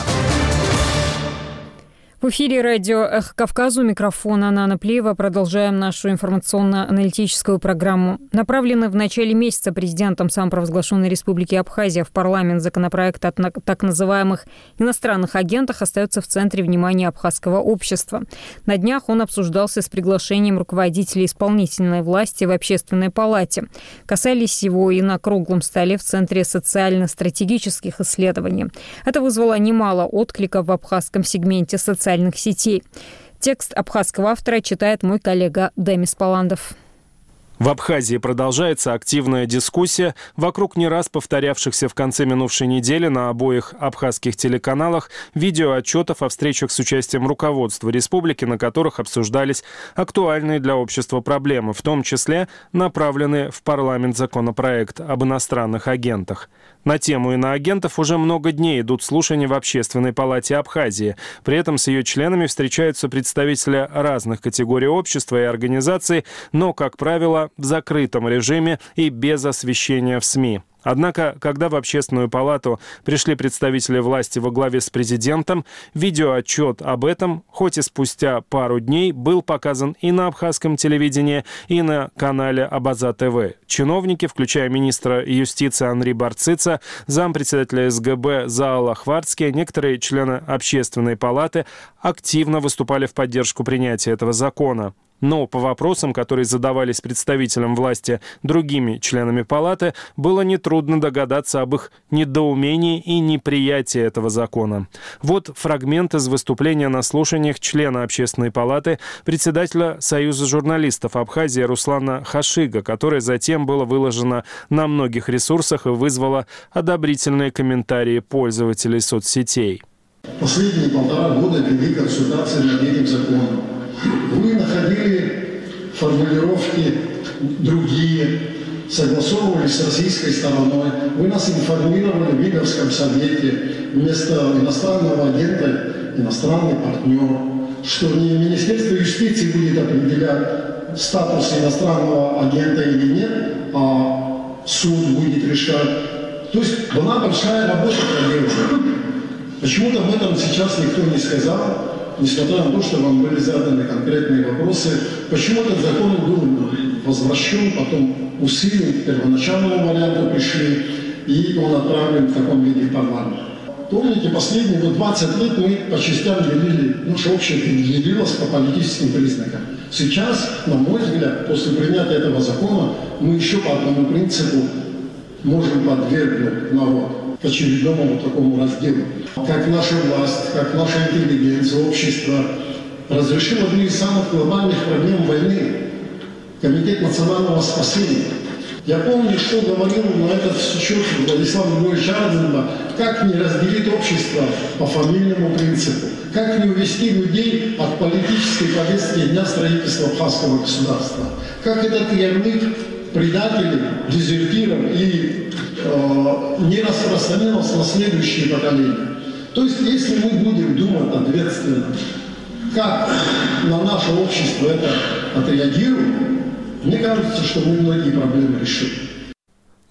В эфире радио «Эхо Кавказу» микрофона Нана Плеева. Продолжаем нашу информационно-аналитическую программу. Направленный в начале месяца президентом самопровозглашенной Республики Абхазия в парламент законопроект о так называемых иностранных агентах остается в центре внимания абхазского общества. На днях он обсуждался с приглашением руководителей исполнительной власти в общественной палате. Касались его и на круглом столе в Центре социально-стратегических исследований. Это вызвало немало откликов в абхазском сегменте социальной социальных сетей. Текст абхазского автора читает мой коллега Демис Паландов. В Абхазии продолжается активная дискуссия вокруг не раз повторявшихся в конце минувшей недели на обоих абхазских телеканалах видеоотчетов о встречах с участием руководства республики, на которых обсуждались актуальные для общества проблемы, в том числе направленные в парламент законопроект об иностранных агентах. На тему иноагентов уже много дней идут слушания в Общественной палате Абхазии. При этом с ее членами встречаются представители разных категорий общества и организаций, но, как правило, в закрытом режиме и без освещения в СМИ. Однако, когда в общественную палату пришли представители власти во главе с президентом, видеоотчет об этом, хоть и спустя пару дней, был показан и на абхазском телевидении, и на канале Абаза ТВ. Чиновники, включая министра юстиции Анри Барцица, зампредседателя СГБ Заала Хварцкия, некоторые члены общественной палаты активно выступали в поддержку принятия этого закона. Но по вопросам, которые задавались представителям власти другими членами палаты, было нетрудно догадаться об их недоумении и неприятии этого закона. Вот фрагмент из выступления на слушаниях члена общественной палаты, председателя Союза журналистов Абхазии Руслана Хашига, которое затем было выложено на многих ресурсах и вызвало одобрительные комментарии пользователей соцсетей. Последние полтора года вели консультации над этим законом находили формулировки другие, согласовывали с российской стороной. Вы нас информировали в Видовском совете вместо иностранного агента иностранный партнер, что не Министерство юстиции будет определять статус иностранного агента или нет, а суд будет решать. То есть была большая работа проделана. Почему-то об этом сейчас никто не сказал несмотря на то, что вам были заданы конкретные вопросы, почему этот закон был возвращен, потом усилен, к первоначальному варианту пришли, и он отправлен в таком виде в парламент. Помните, последние вот 20 лет мы по частям делили, ну, что общее делилось по политическим признакам. Сейчас, на мой взгляд, после принятия этого закона, мы еще по одному принципу можем подвергнуть народ к очередному такому разделу. Как наша власть, как наша интеллигенция, общество разрешило одну из самых глобальных проблем войны – Комитет национального спасения. Я помню, что говорил на этот счет Владислав Львович Арденба, как не разделить общество по фамильному принципу, как не увести людей от политической повестки дня строительства Абхазского государства, как этот ярлык предателей, дезертиров и не распространялся на следующие поколения. То есть, если мы будем думать ответственно, как на наше общество это отреагирует, мне кажется, что мы многие проблемы решим.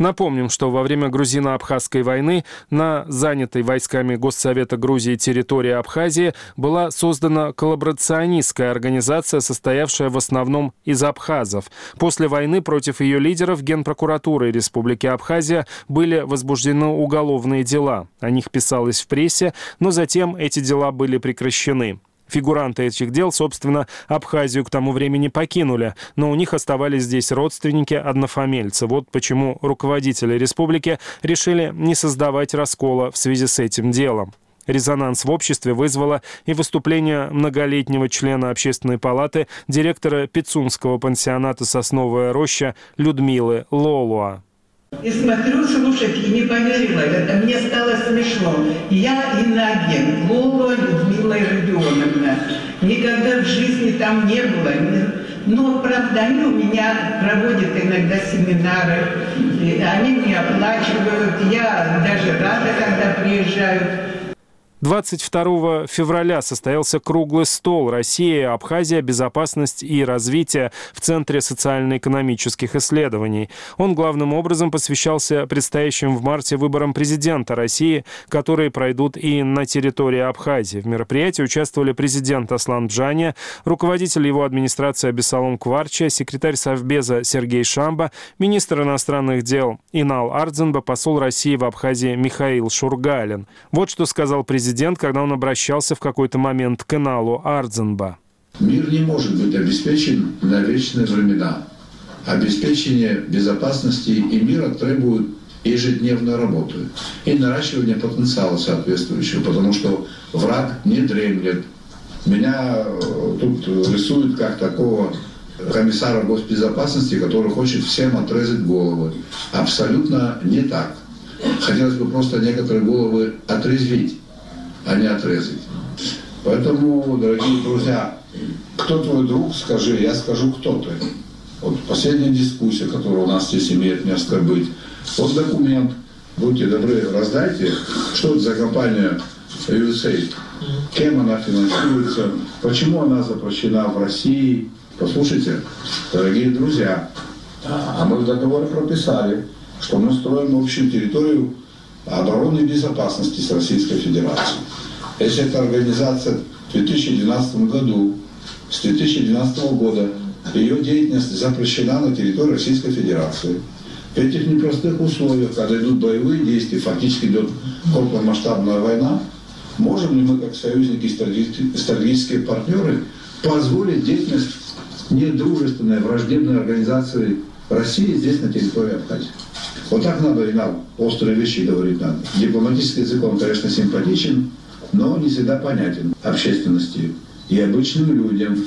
Напомним, что во время грузино-абхазской войны на занятой войсками Госсовета Грузии территории Абхазии была создана коллаборационистская организация, состоявшая в основном из абхазов. После войны против ее лидеров Генпрокуратурой Республики Абхазия были возбуждены уголовные дела. О них писалось в прессе, но затем эти дела были прекращены. Фигуранты этих дел, собственно, Абхазию к тому времени покинули, но у них оставались здесь родственники однофамильцы. Вот почему руководители республики решили не создавать раскола в связи с этим делом. Резонанс в обществе вызвало и выступление многолетнего члена общественной палаты, директора Пицунского пансионата «Сосновая роща» Людмилы Лолуа. И смотрю, слушайте, и не поверила, это мне стало смешно. Я иноагент, Лола Людмила Родионовна. Никогда в жизни там не было. Но, правда, они у меня проводят иногда семинары, они мне оплачивают, я даже рада, когда приезжают. 22 февраля состоялся круглый стол «Россия, Абхазия, безопасность и развитие» в Центре социально-экономических исследований. Он главным образом посвящался предстоящим в марте выборам президента России, которые пройдут и на территории Абхазии. В мероприятии участвовали президент Аслан Бжания, руководитель его администрации Абесалом Кварчия, секретарь Совбеза Сергей Шамба, министр иностранных дел Инал Ардзинба, посол России в Абхазии Михаил Шургалин. Вот что сказал президент президент, когда он обращался в какой-то момент к Иналу Ардзинба. Мир не может быть обеспечен на вечные времена. Обеспечение безопасности и мира требует ежедневной работы и наращивания потенциала соответствующего, потому что враг не дремлет. Меня э, тут рисуют как такого комиссара госбезопасности, который хочет всем отрезать головы. Абсолютно не так. Хотелось бы просто некоторые головы отрезвить, а не отрезать. Поэтому, дорогие друзья, кто твой друг, скажи, я скажу, кто ты. Вот последняя дискуссия, которая у нас здесь имеет место быть. Вот документ. Будьте добры, раздайте. Что это за компания USAID? Кем она финансируется? Почему она запрещена в России? Послушайте, дорогие друзья, а мы в договоре прописали, что мы строим общую территорию обороны и безопасности с Российской Федерацией. Если эта организация в 2012 году, с 2012 года ее деятельность запрещена на территории Российской Федерации. В этих непростых условиях, когда идут боевые действия, фактически идет крупномасштабная война, можем ли мы, как союзники и стратегические партнеры, позволить деятельность недружественной, враждебной организации России здесь, на территории Абхазии? Вот так надо и нам острые вещи говорить надо. Дипломатический язык, он, конечно, симпатичен, но не всегда понятен общественности и обычным людям.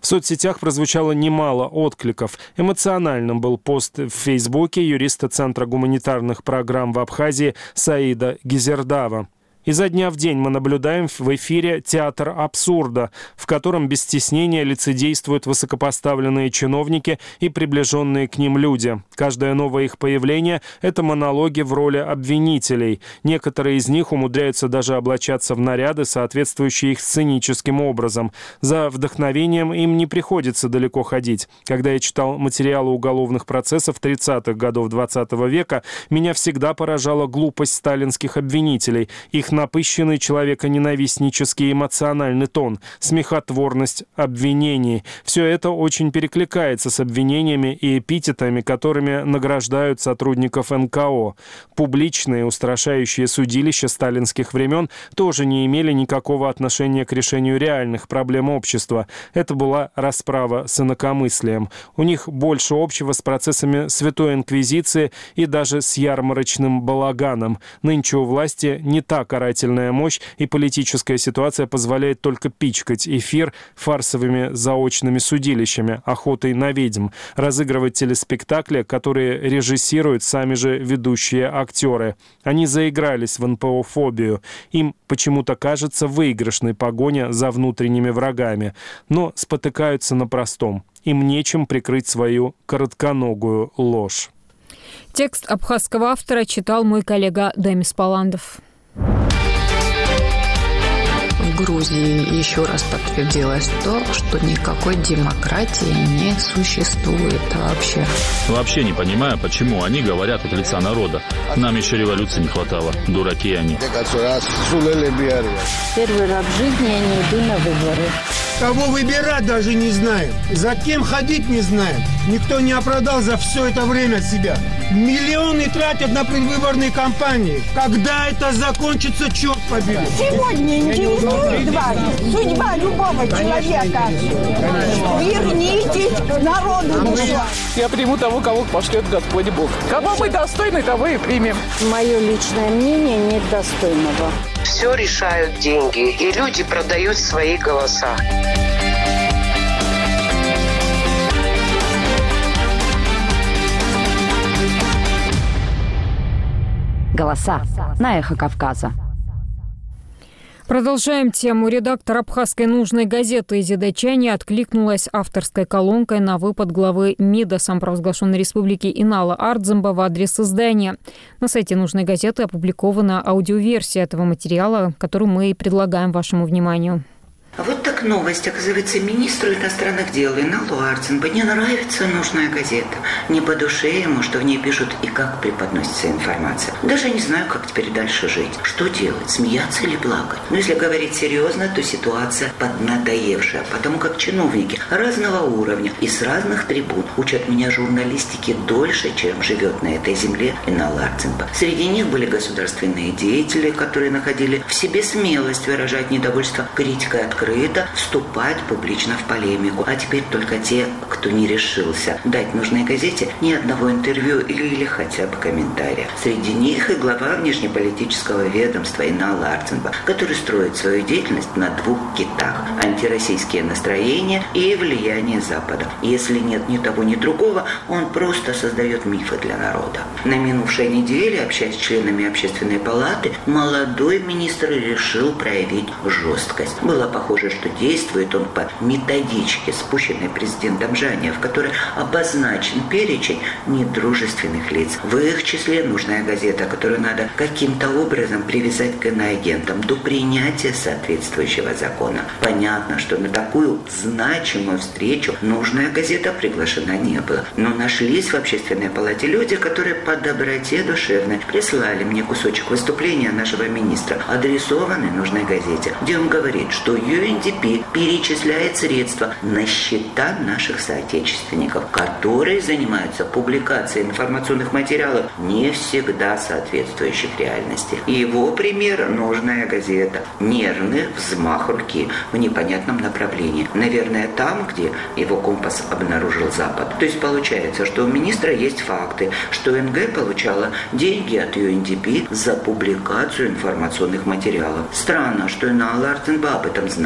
В соцсетях прозвучало немало откликов. Эмоциональным был пост в Фейсбуке юриста Центра гуманитарных программ в Абхазии Саида Гизердава. Изо дня в день мы наблюдаем в эфире театр абсурда, в котором без стеснения лицедействуют высокопоставленные чиновники и приближенные к ним люди. Каждое новое их появление – это монологи в роли обвинителей. Некоторые из них умудряются даже облачаться в наряды, соответствующие их сценическим образом. За вдохновением им не приходится далеко ходить. Когда я читал материалы уголовных процессов 30-х годов 20 -го века, меня всегда поражала глупость сталинских обвинителей. Их напыщенный человеконенавистнический эмоциональный тон, смехотворность обвинений. Все это очень перекликается с обвинениями и эпитетами, которыми награждают сотрудников НКО. Публичные устрашающие судилища сталинских времен тоже не имели никакого отношения к решению реальных проблем общества. Это была расправа с инакомыслием. У них больше общего с процессами Святой Инквизиции и даже с ярмарочным балаганом. Нынче у власти не так карательная мощь и политическая ситуация позволяет только пичкать эфир фарсовыми заочными судилищами, охотой на ведьм, разыгрывать телеспектакли, которые режиссируют сами же ведущие актеры. Они заигрались в НПО-фобию. Им почему-то кажется выигрышной погоня за внутренними врагами, но спотыкаются на простом. Им нечем прикрыть свою коротконогую ложь. Текст абхазского автора читал мой коллега Демис Паландов. Bye. Грузии еще раз подтвердилось то, что никакой демократии не существует вообще. Вообще не понимаю, почему они говорят от лица народа. Нам еще революции не хватало. Дураки они. Первый раз в жизни я не иду на выборы. Кого выбирать даже не знаем. За кем ходить не знаем. Никто не оправдал за все это время себя. Миллионы тратят на предвыборные кампании. Когда это закончится, черт побери. Сегодня интересует вас судьба любого человека. Вернитесь к народу душа. Я приму того, кого пошлет Господь Бог. Кого мы достойны, того и примем. Мое личное мнение нет достойного. Все решают деньги, и люди продают свои голоса. Голоса на эхо Кавказа. Продолжаем тему. Редактор абхазской «Нужной газеты» Изида Чания откликнулась авторской колонкой на выпад главы МИДа самопровозглашенной республики Инала Ардзинба в адрес издания. На сайте «Нужной газеты» опубликована аудиоверсия этого материала, которую мы и предлагаем вашему вниманию. Вот так новость. Оказывается, министру иностранных дел Иналу Ардзинба не нравится «Нужная газета». Не по душе ему, что в ней пишут и как преподносится информация. Даже не знаю, как теперь дальше жить. Что делать? Смеяться или плакать? Но если говорить серьезно, то ситуация поднадоевшая. Потому как чиновники разного уровня и с разных трибун учат меня журналистике дольше, чем живет на этой земле Инал Арценбо. Среди них были государственные деятели, которые находили в себе смелость выражать недовольство критикой открыто, боятся вступать публично в полемику. А теперь только те, кто не решился дать нужной газете ни одного интервью или хотя бы комментария. Среди них и глава внешнеполитического ведомства Инала Арценба, который строит свою деятельность на двух китах – антироссийские настроения и влияние Запада. Если нет ни того, ни другого, он просто создает мифы для народа. На минувшей неделе, общаясь с членами общественной палаты, молодой министр решил проявить жесткость. Было похоже, что действует он по методичке, спущенной президентом Жания, в которой обозначен перечень недружественных лиц. В их числе нужная газета, которую надо каким-то образом привязать к иноагентам до принятия соответствующего закона. Понятно, что на такую значимую встречу нужная газета приглашена не была. Но нашлись в общественной палате люди, которые по доброте душевной прислали мне кусочек выступления нашего министра, адресованный нужной газете, где он говорит, что UNDP перечисляет средства на счета наших соотечественников, которые занимаются публикацией информационных материалов, не всегда соответствующих реальности. Его пример – нужная газета. Нервный взмах руки в непонятном направлении. Наверное, там, где его компас обнаружил Запад. То есть получается, что у министра есть факты, что НГ получала деньги от UNDP за публикацию информационных материалов. Странно, что Инна Лартенба об этом знает,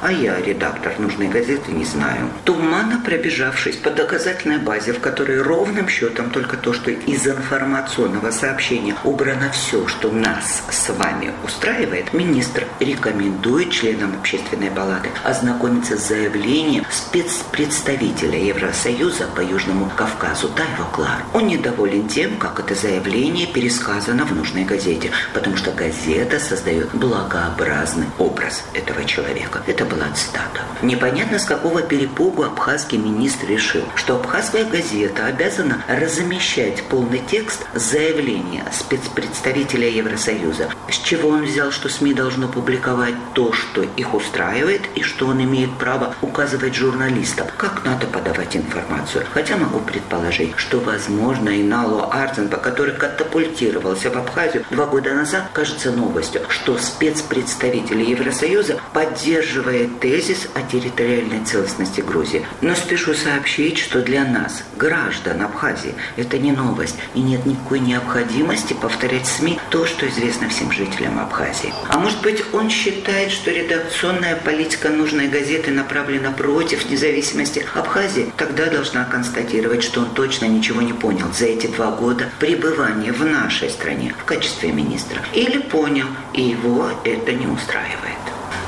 а я, редактор нужной газеты, не знаю. Туманно пробежавшись по доказательной базе, в которой ровным счетом только то, что из информационного сообщения убрано все, что нас с вами устраивает, министр рекомендует членам общественной палаты ознакомиться с заявлением спецпредставителя Евросоюза по Южному Кавказу Тайво Клар. Он недоволен тем, как это заявление пересказано в нужной газете, потому что газета создает благообразный образ этого человека. Это была цитата. Непонятно, с какого перепугу абхазский министр решил, что абхазская газета обязана размещать полный текст заявления спецпредставителя Евросоюза. С чего он взял, что СМИ должно публиковать то, что их устраивает, и что он имеет право указывать журналистам, как надо подавать информацию. Хотя могу предположить, что, возможно, и Нало Артенба, который катапультировался в Абхазию два года назад, кажется новостью, что спецпредставитель Евросоюза поддерживает тезис о территориальной целостности Грузии. Но спешу сообщить, что для нас, граждан Абхазии, это не новость, и нет никакой необходимости повторять СМИ то, что известно всем жителям Абхазии. А может быть, он считает, что редакционная политика нужной газеты направлена против независимости Абхазии? Тогда должна констатировать, что он точно ничего не понял за эти два года пребывания в нашей стране в качестве министра. Или понял, и его это не устраивает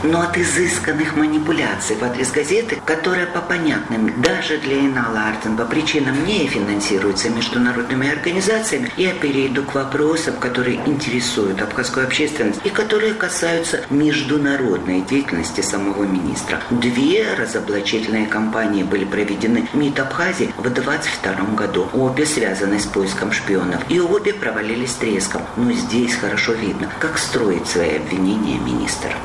но от изысканных манипуляций в адрес газеты, которая по понятным даже для Инала Артенба причинам не финансируется международными организациями, я перейду к вопросам, которые интересуют абхазскую общественность и которые касаются международной деятельности самого министра. Две разоблачительные кампании были проведены МИД Абхазии в 22 году. Обе связаны с поиском шпионов. И обе провалились треском. Но здесь хорошо видно, как строит свои обвинения министр.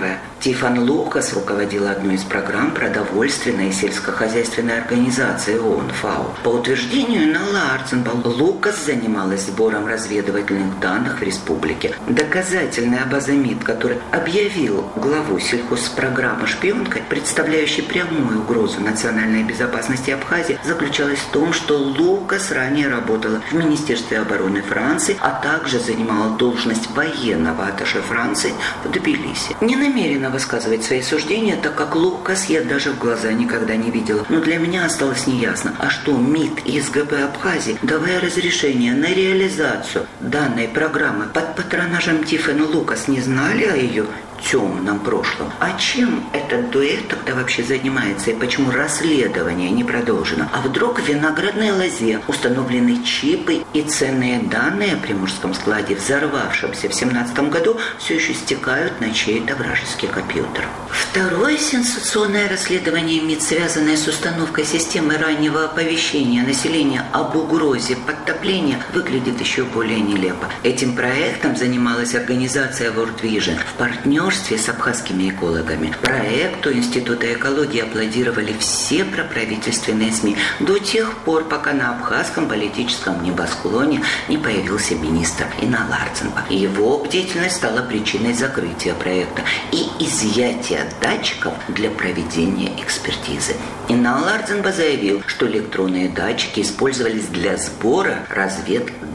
Первое. Тифан Лукас руководил одной из программ продовольственной и сельскохозяйственной организации ООН ФАО. По утверждению Нала Арценбал, Лукас занималась сбором разведывательных данных в республике. Доказательный Абазамид, который объявил главу сельхозпрограммы шпионкой, представляющей прямую угрозу национальной безопасности Абхазии, заключалась в том, что Лукас ранее работала в Министерстве обороны Франции, а также занимала должность военного атташе Франции в Тбилиси. Не намерена высказывать свои суждения, так как Лукас я даже в глаза никогда не видела. Но для меня осталось неясно, а что МИД и СГБ Абхазии, давая разрешение на реализацию данной программы под патронажем Тиффена Лукас, не знали о ее темном прошлом. А чем этот дуэт тогда вообще занимается и почему расследование не продолжено? А вдруг в виноградной лозе установлены чипы и ценные данные о приморском складе, взорвавшемся в 17 году, все еще стекают на чей-то вражеский компьютер? Второе сенсационное расследование МИД, связанное с установкой системы раннего оповещения населения об угрозе подтопления, выглядит еще более нелепо. Этим проектом занималась организация World Vision в партнерстве партнерстве с абхазскими экологами. Проекту Института экологии аплодировали все проправительственные СМИ до тех пор, пока на абхазском политическом небосклоне не появился министр Инал Ардзинба. Его бдительность стала причиной закрытия проекта и изъятия датчиков для проведения экспертизы. Инал Ардзинба заявил, что электронные датчики использовались для сбора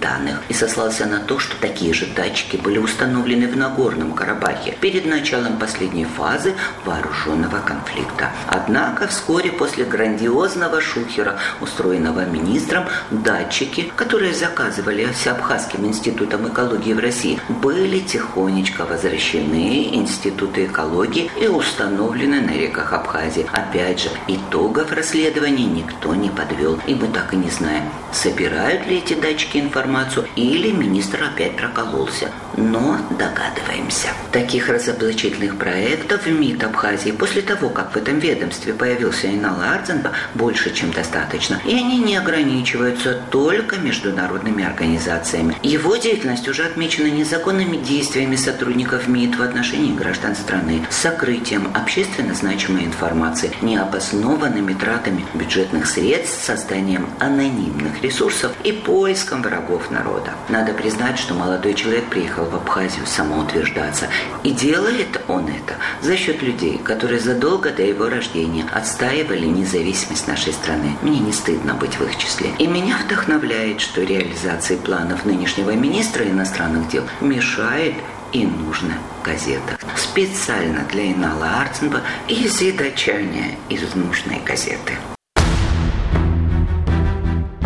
разведданных и сослался на то, что такие же датчики были установлены в Нагорном Карабахе перед началом последней фазы вооруженного конфликта. Однако вскоре после грандиозного шухера, устроенного министром, датчики, которые заказывались Абхазским институтом экологии в России, были тихонечко возвращены Институту экологии и установлены на реках Абхазии. Опять же, итогов расследования никто не подвел, и мы так и не знаем, собирают ли эти датчики информацию или министр опять прокололся. Но догадываемся. Таких разоблачительных проектов в МИД Абхазии после того, как в этом ведомстве появился Инал Ардзенба, больше, чем достаточно. И они не ограничиваются только международными организациями. Его деятельность уже отмечена незаконными действиями сотрудников МИД в отношении граждан страны, сокрытием общественно значимой информации, необоснованными тратами бюджетных средств, созданием анонимных ресурсов и поиском врагов народа. Надо признать, что молодой человек приехал в Абхазию самоутверждаться. И делает он это за счет людей, которые задолго до его рождения отстаивали независимость нашей страны. Мне не стыдно быть в их числе. И меня вдохновляет, что реализации планов нынешнего министра иностранных дел мешает и нужно газета. Специально для Инала Арценба и дочерняя из нужной газеты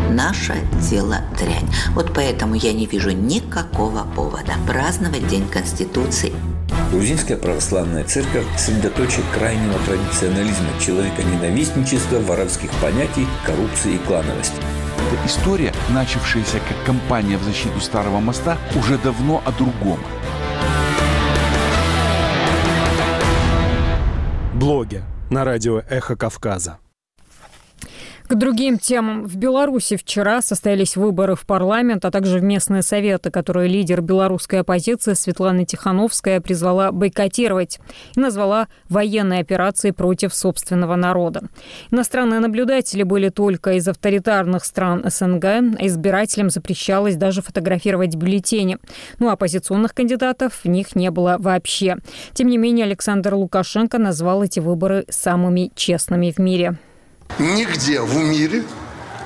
наше дело дрянь. Вот поэтому я не вижу никакого повода праздновать День Конституции. Грузинская православная церковь – средоточие крайнего традиционализма, человека-ненавистничества, воровских понятий, коррупции и клановости. Эта история, начавшаяся как кампания в защиту Старого моста, уже давно о другом. Блоги на радио «Эхо Кавказа». К другим темам. В Беларуси вчера состоялись выборы в парламент, а также в местные советы, которые лидер белорусской оппозиции Светлана Тихановская призвала бойкотировать и назвала военной операцией против собственного народа. Иностранные наблюдатели были только из авторитарных стран СНГ, а избирателям запрещалось даже фотографировать бюллетени. Ну а оппозиционных кандидатов в них не было вообще. Тем не менее, Александр Лукашенко назвал эти выборы самыми честными в мире. Нигде в мире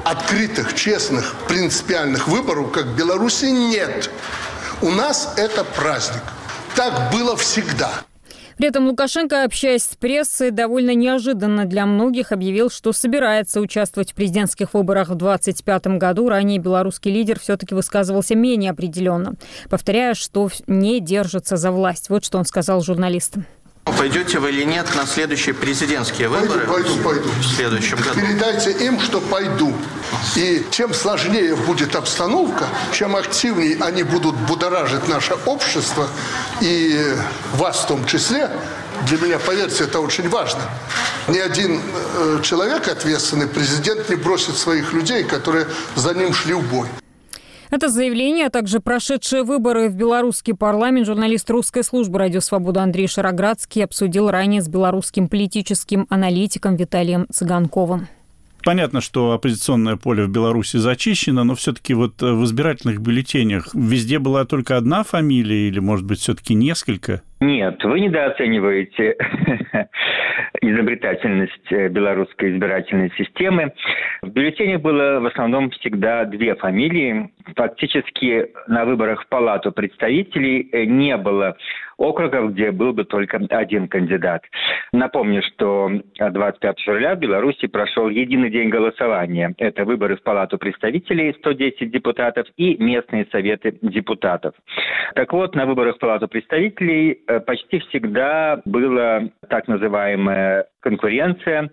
открытых, честных, принципиальных выборов, как в Беларуси, нет. У нас это праздник. Так было всегда. При этом Лукашенко, общаясь с прессой, довольно неожиданно для многих объявил, что собирается участвовать в президентских выборах в 2025 году. Ранее белорусский лидер все-таки высказывался менее определенно, повторяя, что не держится за власть. Вот что он сказал журналистам. Пойдете вы или нет на следующие президентские выборы? Пойду, пойду, пойду. В следующем году. Передайте им, что пойду. И чем сложнее будет обстановка, чем активнее они будут будоражить наше общество, и вас в том числе, для меня, поверьте, это очень важно. Ни один э, человек, ответственный президент, не бросит своих людей, которые за ним шли в бой. Это заявление, а также прошедшие выборы в белорусский парламент журналист русской службы «Радио Свобода» Андрей Шароградский обсудил ранее с белорусским политическим аналитиком Виталием Цыганковым. Понятно, что оппозиционное поле в Беларуси зачищено, но все-таки вот в избирательных бюллетенях везде была только одна фамилия или, может быть, все-таки несколько? Нет, вы недооцениваете изобретательность э, белорусской избирательной системы. В бюллетене было в основном всегда две фамилии. Фактически на выборах в Палату представителей э, не было округов, где был бы только один кандидат. Напомню, что 25 февраля в Беларуси прошел единый день голосования. Это выборы в Палату представителей 110 депутатов и местные советы депутатов. Так вот, на выборах в Палату представителей э, почти всегда была так называемая конкуренция, э,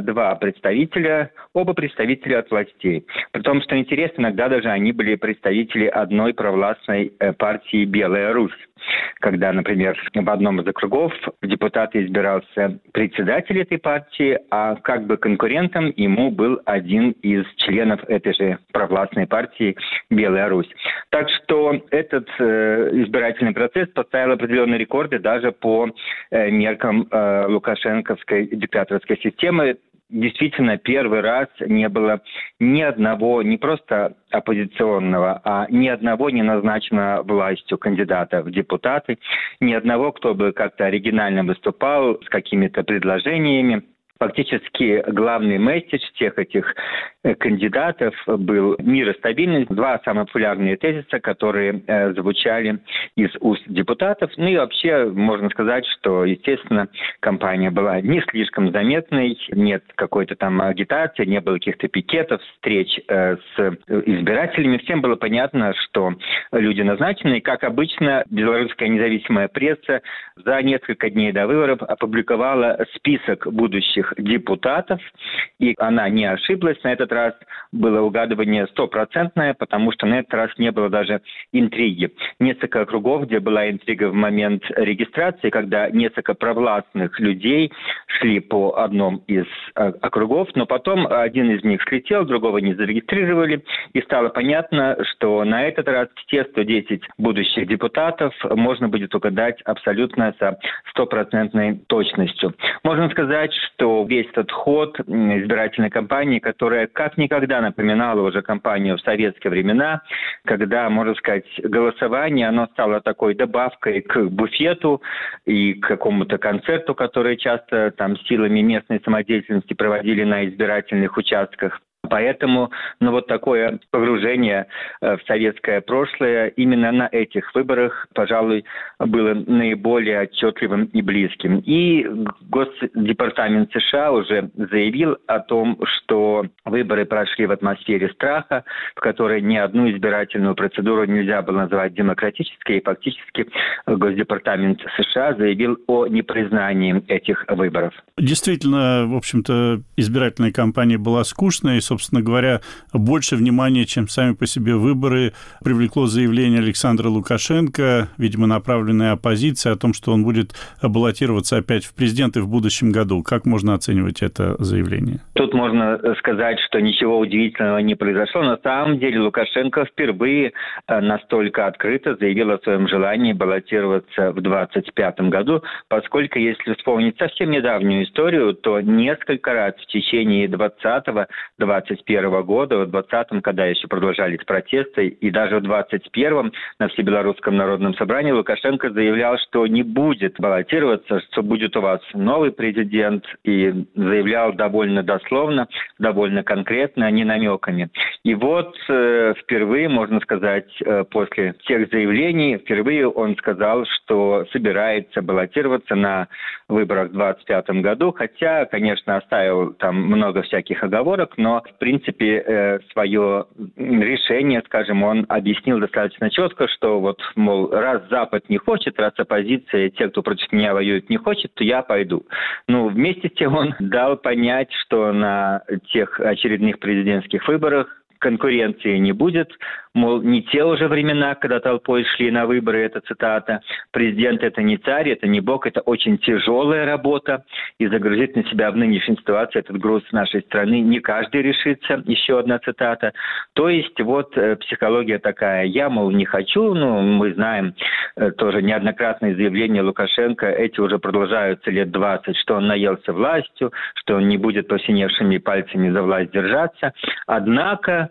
два представителя, оба представителя от властей. При том, что интересно, иногда даже они были представители одной провластной э, партии «Белая Русь». когда, например, в одном из округов в депутаты избирался председатель этой партии, а как бы конкурентом ему был один из членов этой же провластной партии «Белая Русь». Так что этот э, избирательный процесс поставил определенные рекорды даже по э, меркам э, лукашенковской диктаторской системы действительно первый раз не было ни одного, не просто оппозиционного, а ни одного не назначенного властью кандидата в депутаты, ни одного, кто бы как-то оригинально выступал с какими-то предложениями. Фактически главный месседж всех этих э, кандидатов был мир и стабильность. Два самые популярные тезиса, которые э, звучали из уст депутатов. Ну и вообще можно сказать, что, естественно, кампания была не слишком заметной, нет какой-то там агитации, не было каких-то пикетов, встреч э, с избирателями. Всем было понятно, что люди назначены. И, как обычно, белорусская независимая пресса за несколько дней до выборов опубликовала список будущих депутатов, и она не ошиблась. На этот раз было угадывание стопроцентное, потому что на этот раз не было даже интриги. Несколько округов, где была интрига в момент регистрации, когда несколько провластных людей шли по одном из э, округов, но потом один из них слетел, другого не зарегистрировали, и стало понятно, что на этот раз все 110 будущих депутатов можно будет угадать абсолютно со стопроцентной точностью. Можно сказать, что весь этот ход избирательной кампании, которая как никогда напоминала уже кампанию в советские времена, когда, можно сказать, голосование, оно стало такой добавкой к буфету и к какому-то концерту, который часто там силами местной самодеятельности проводили на избирательных участках. Поэтому ну, вот такое погружение э, в советское прошлое именно на этих выборах, пожалуй, было наиболее отчетливым и близким. И Госдепартамент США уже заявил о том, что выборы прошли в атмосфере страха, в которой ни одну избирательную процедуру нельзя было называть демократической, и фактически Госдепартамент США заявил о непризнании этих выборов. Действительно, в общем-то, избирательная кампания была скучной, и, собственно, собственно говоря, больше внимания, чем сами по себе выборы, привлекло заявление Александра Лукашенко, видимо, направленное оппозиции о том, что он будет баллотироваться опять в президенты в будущем году. Как можно оценивать это заявление? Тут можно сказать, что ничего удивительного не произошло. На самом деле Лукашенко впервые э, настолько открыто заявил о своем желании баллотироваться в 2025 году, поскольку, если вспомнить совсем недавнюю историю, то несколько раз в течение 20-20 2021 года, в 2020, когда еще продолжались протесты, и даже в 2021 на Всебелорусском народном собрании Лукашенко заявлял, что не будет баллотироваться, что будет у вас новый президент, и заявлял довольно дословно, довольно конкретно, не намеками. И вот э, впервые, можно сказать, э, после тех заявлений, впервые он сказал, что собирается баллотироваться на выборах в 2025 году, хотя, конечно, оставил там много всяких оговорок, но в принципе, э, свое решение, скажем, он объяснил достаточно четко, что вот, мол, раз Запад не хочет, раз оппозиция, те, кто против меня воюет, не хочет, то я пойду. Ну, вместе с тем он дал понять, что на тех очередных президентских выборах конкуренции не будет, мол, не те уже времена, когда толпой шли на выборы, это цитата. Президент это не царь, это не бог, это очень тяжелая работа, и загрузить на себя в нынешней ситуации этот груз нашей страны не каждый решится, еще одна цитата. То есть вот э, психология такая, я, мол, не хочу, ну, мы знаем э, тоже неоднократные заявления Лукашенко, эти уже продолжаются лет 20, что он наелся властью, что он не будет посиневшими пальцами за власть держаться. Однако,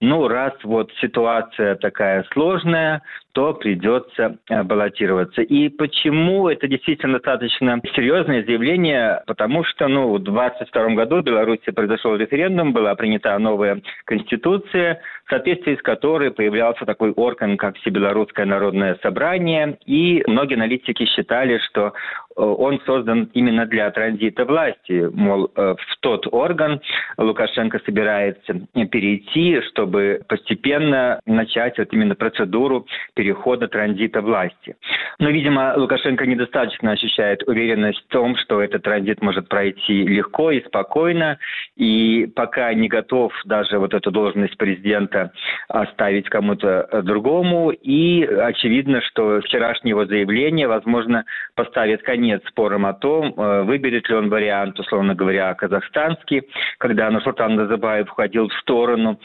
ну, раз вот ситуация такая сложная, то придется э, баллотироваться. И почему это действительно достаточно серьезное заявление? Потому что ну, в 2022 году в Беларуси произошел референдум, была принята новая конституция, в соответствии с которой появлялся такой орган, как Всебелорусское народное собрание. И многие аналитики считали, что э, он создан именно для транзита власти. Мол, э, в тот орган Лукашенко собирается перейти, чтобы постепенно начать вот именно процедуру перехода транзита власти. Но, видимо, Лукашенко недостаточно ощущает уверенность в том, что этот транзит может пройти легко и спокойно, и пока не готов даже вот эту должность президента оставить кому-то другому. И очевидно, что вчерашнее его заявление, возможно, поставит конец спорам о том, э, выберет ли он вариант, условно говоря, казахстанский, когда Нурсултан Назарбаев уходил в сторону.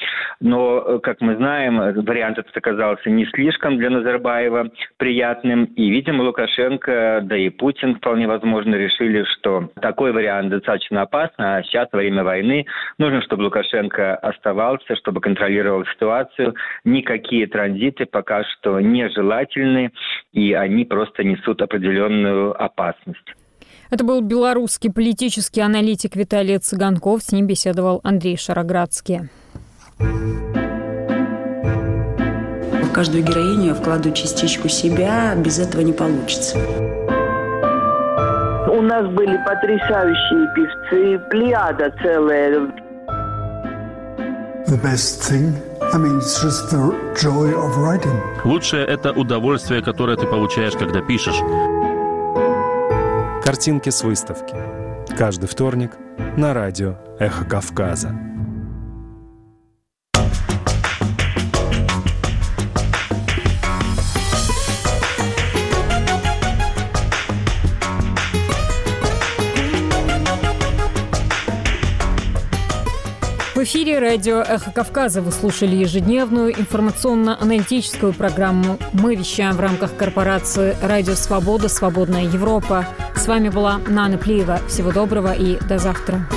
Но, э, как мы знаем, вариант этот оказался не слишком для Назарбаева приятным. И, видимо, Лукашенко, да и Путин вполне возможно решили, что такой вариант достаточно опасен, а сейчас, во время войны, нужно, чтобы Лукашенко оставался, чтобы контролировал ситуацию. Никакие транзиты пока что нежелательны, и они просто несут определенную опасность. Это был белорусский политический аналитик Виталий Цыганков. С ним беседовал Андрей Шароградский. Каждую героиню я вкладываю частичку себя, без этого не получится. У нас были потрясающие певцы, плеяда целая. The best thing I mean, it's just the joy of writing. Лучшее – это удовольствие, которое ты получаешь, когда пишешь. Картинки с выставки. Каждый вторник на радио «Эхо Кавказа». В эфире радио «Эхо Кавказа» вы слушали ежедневную информационно-аналитическую программу. Мы вещаем в рамках корпорации «Радио Свобода. Свободная Европа». С вами была Нана Плиева. Всего доброго и до завтра.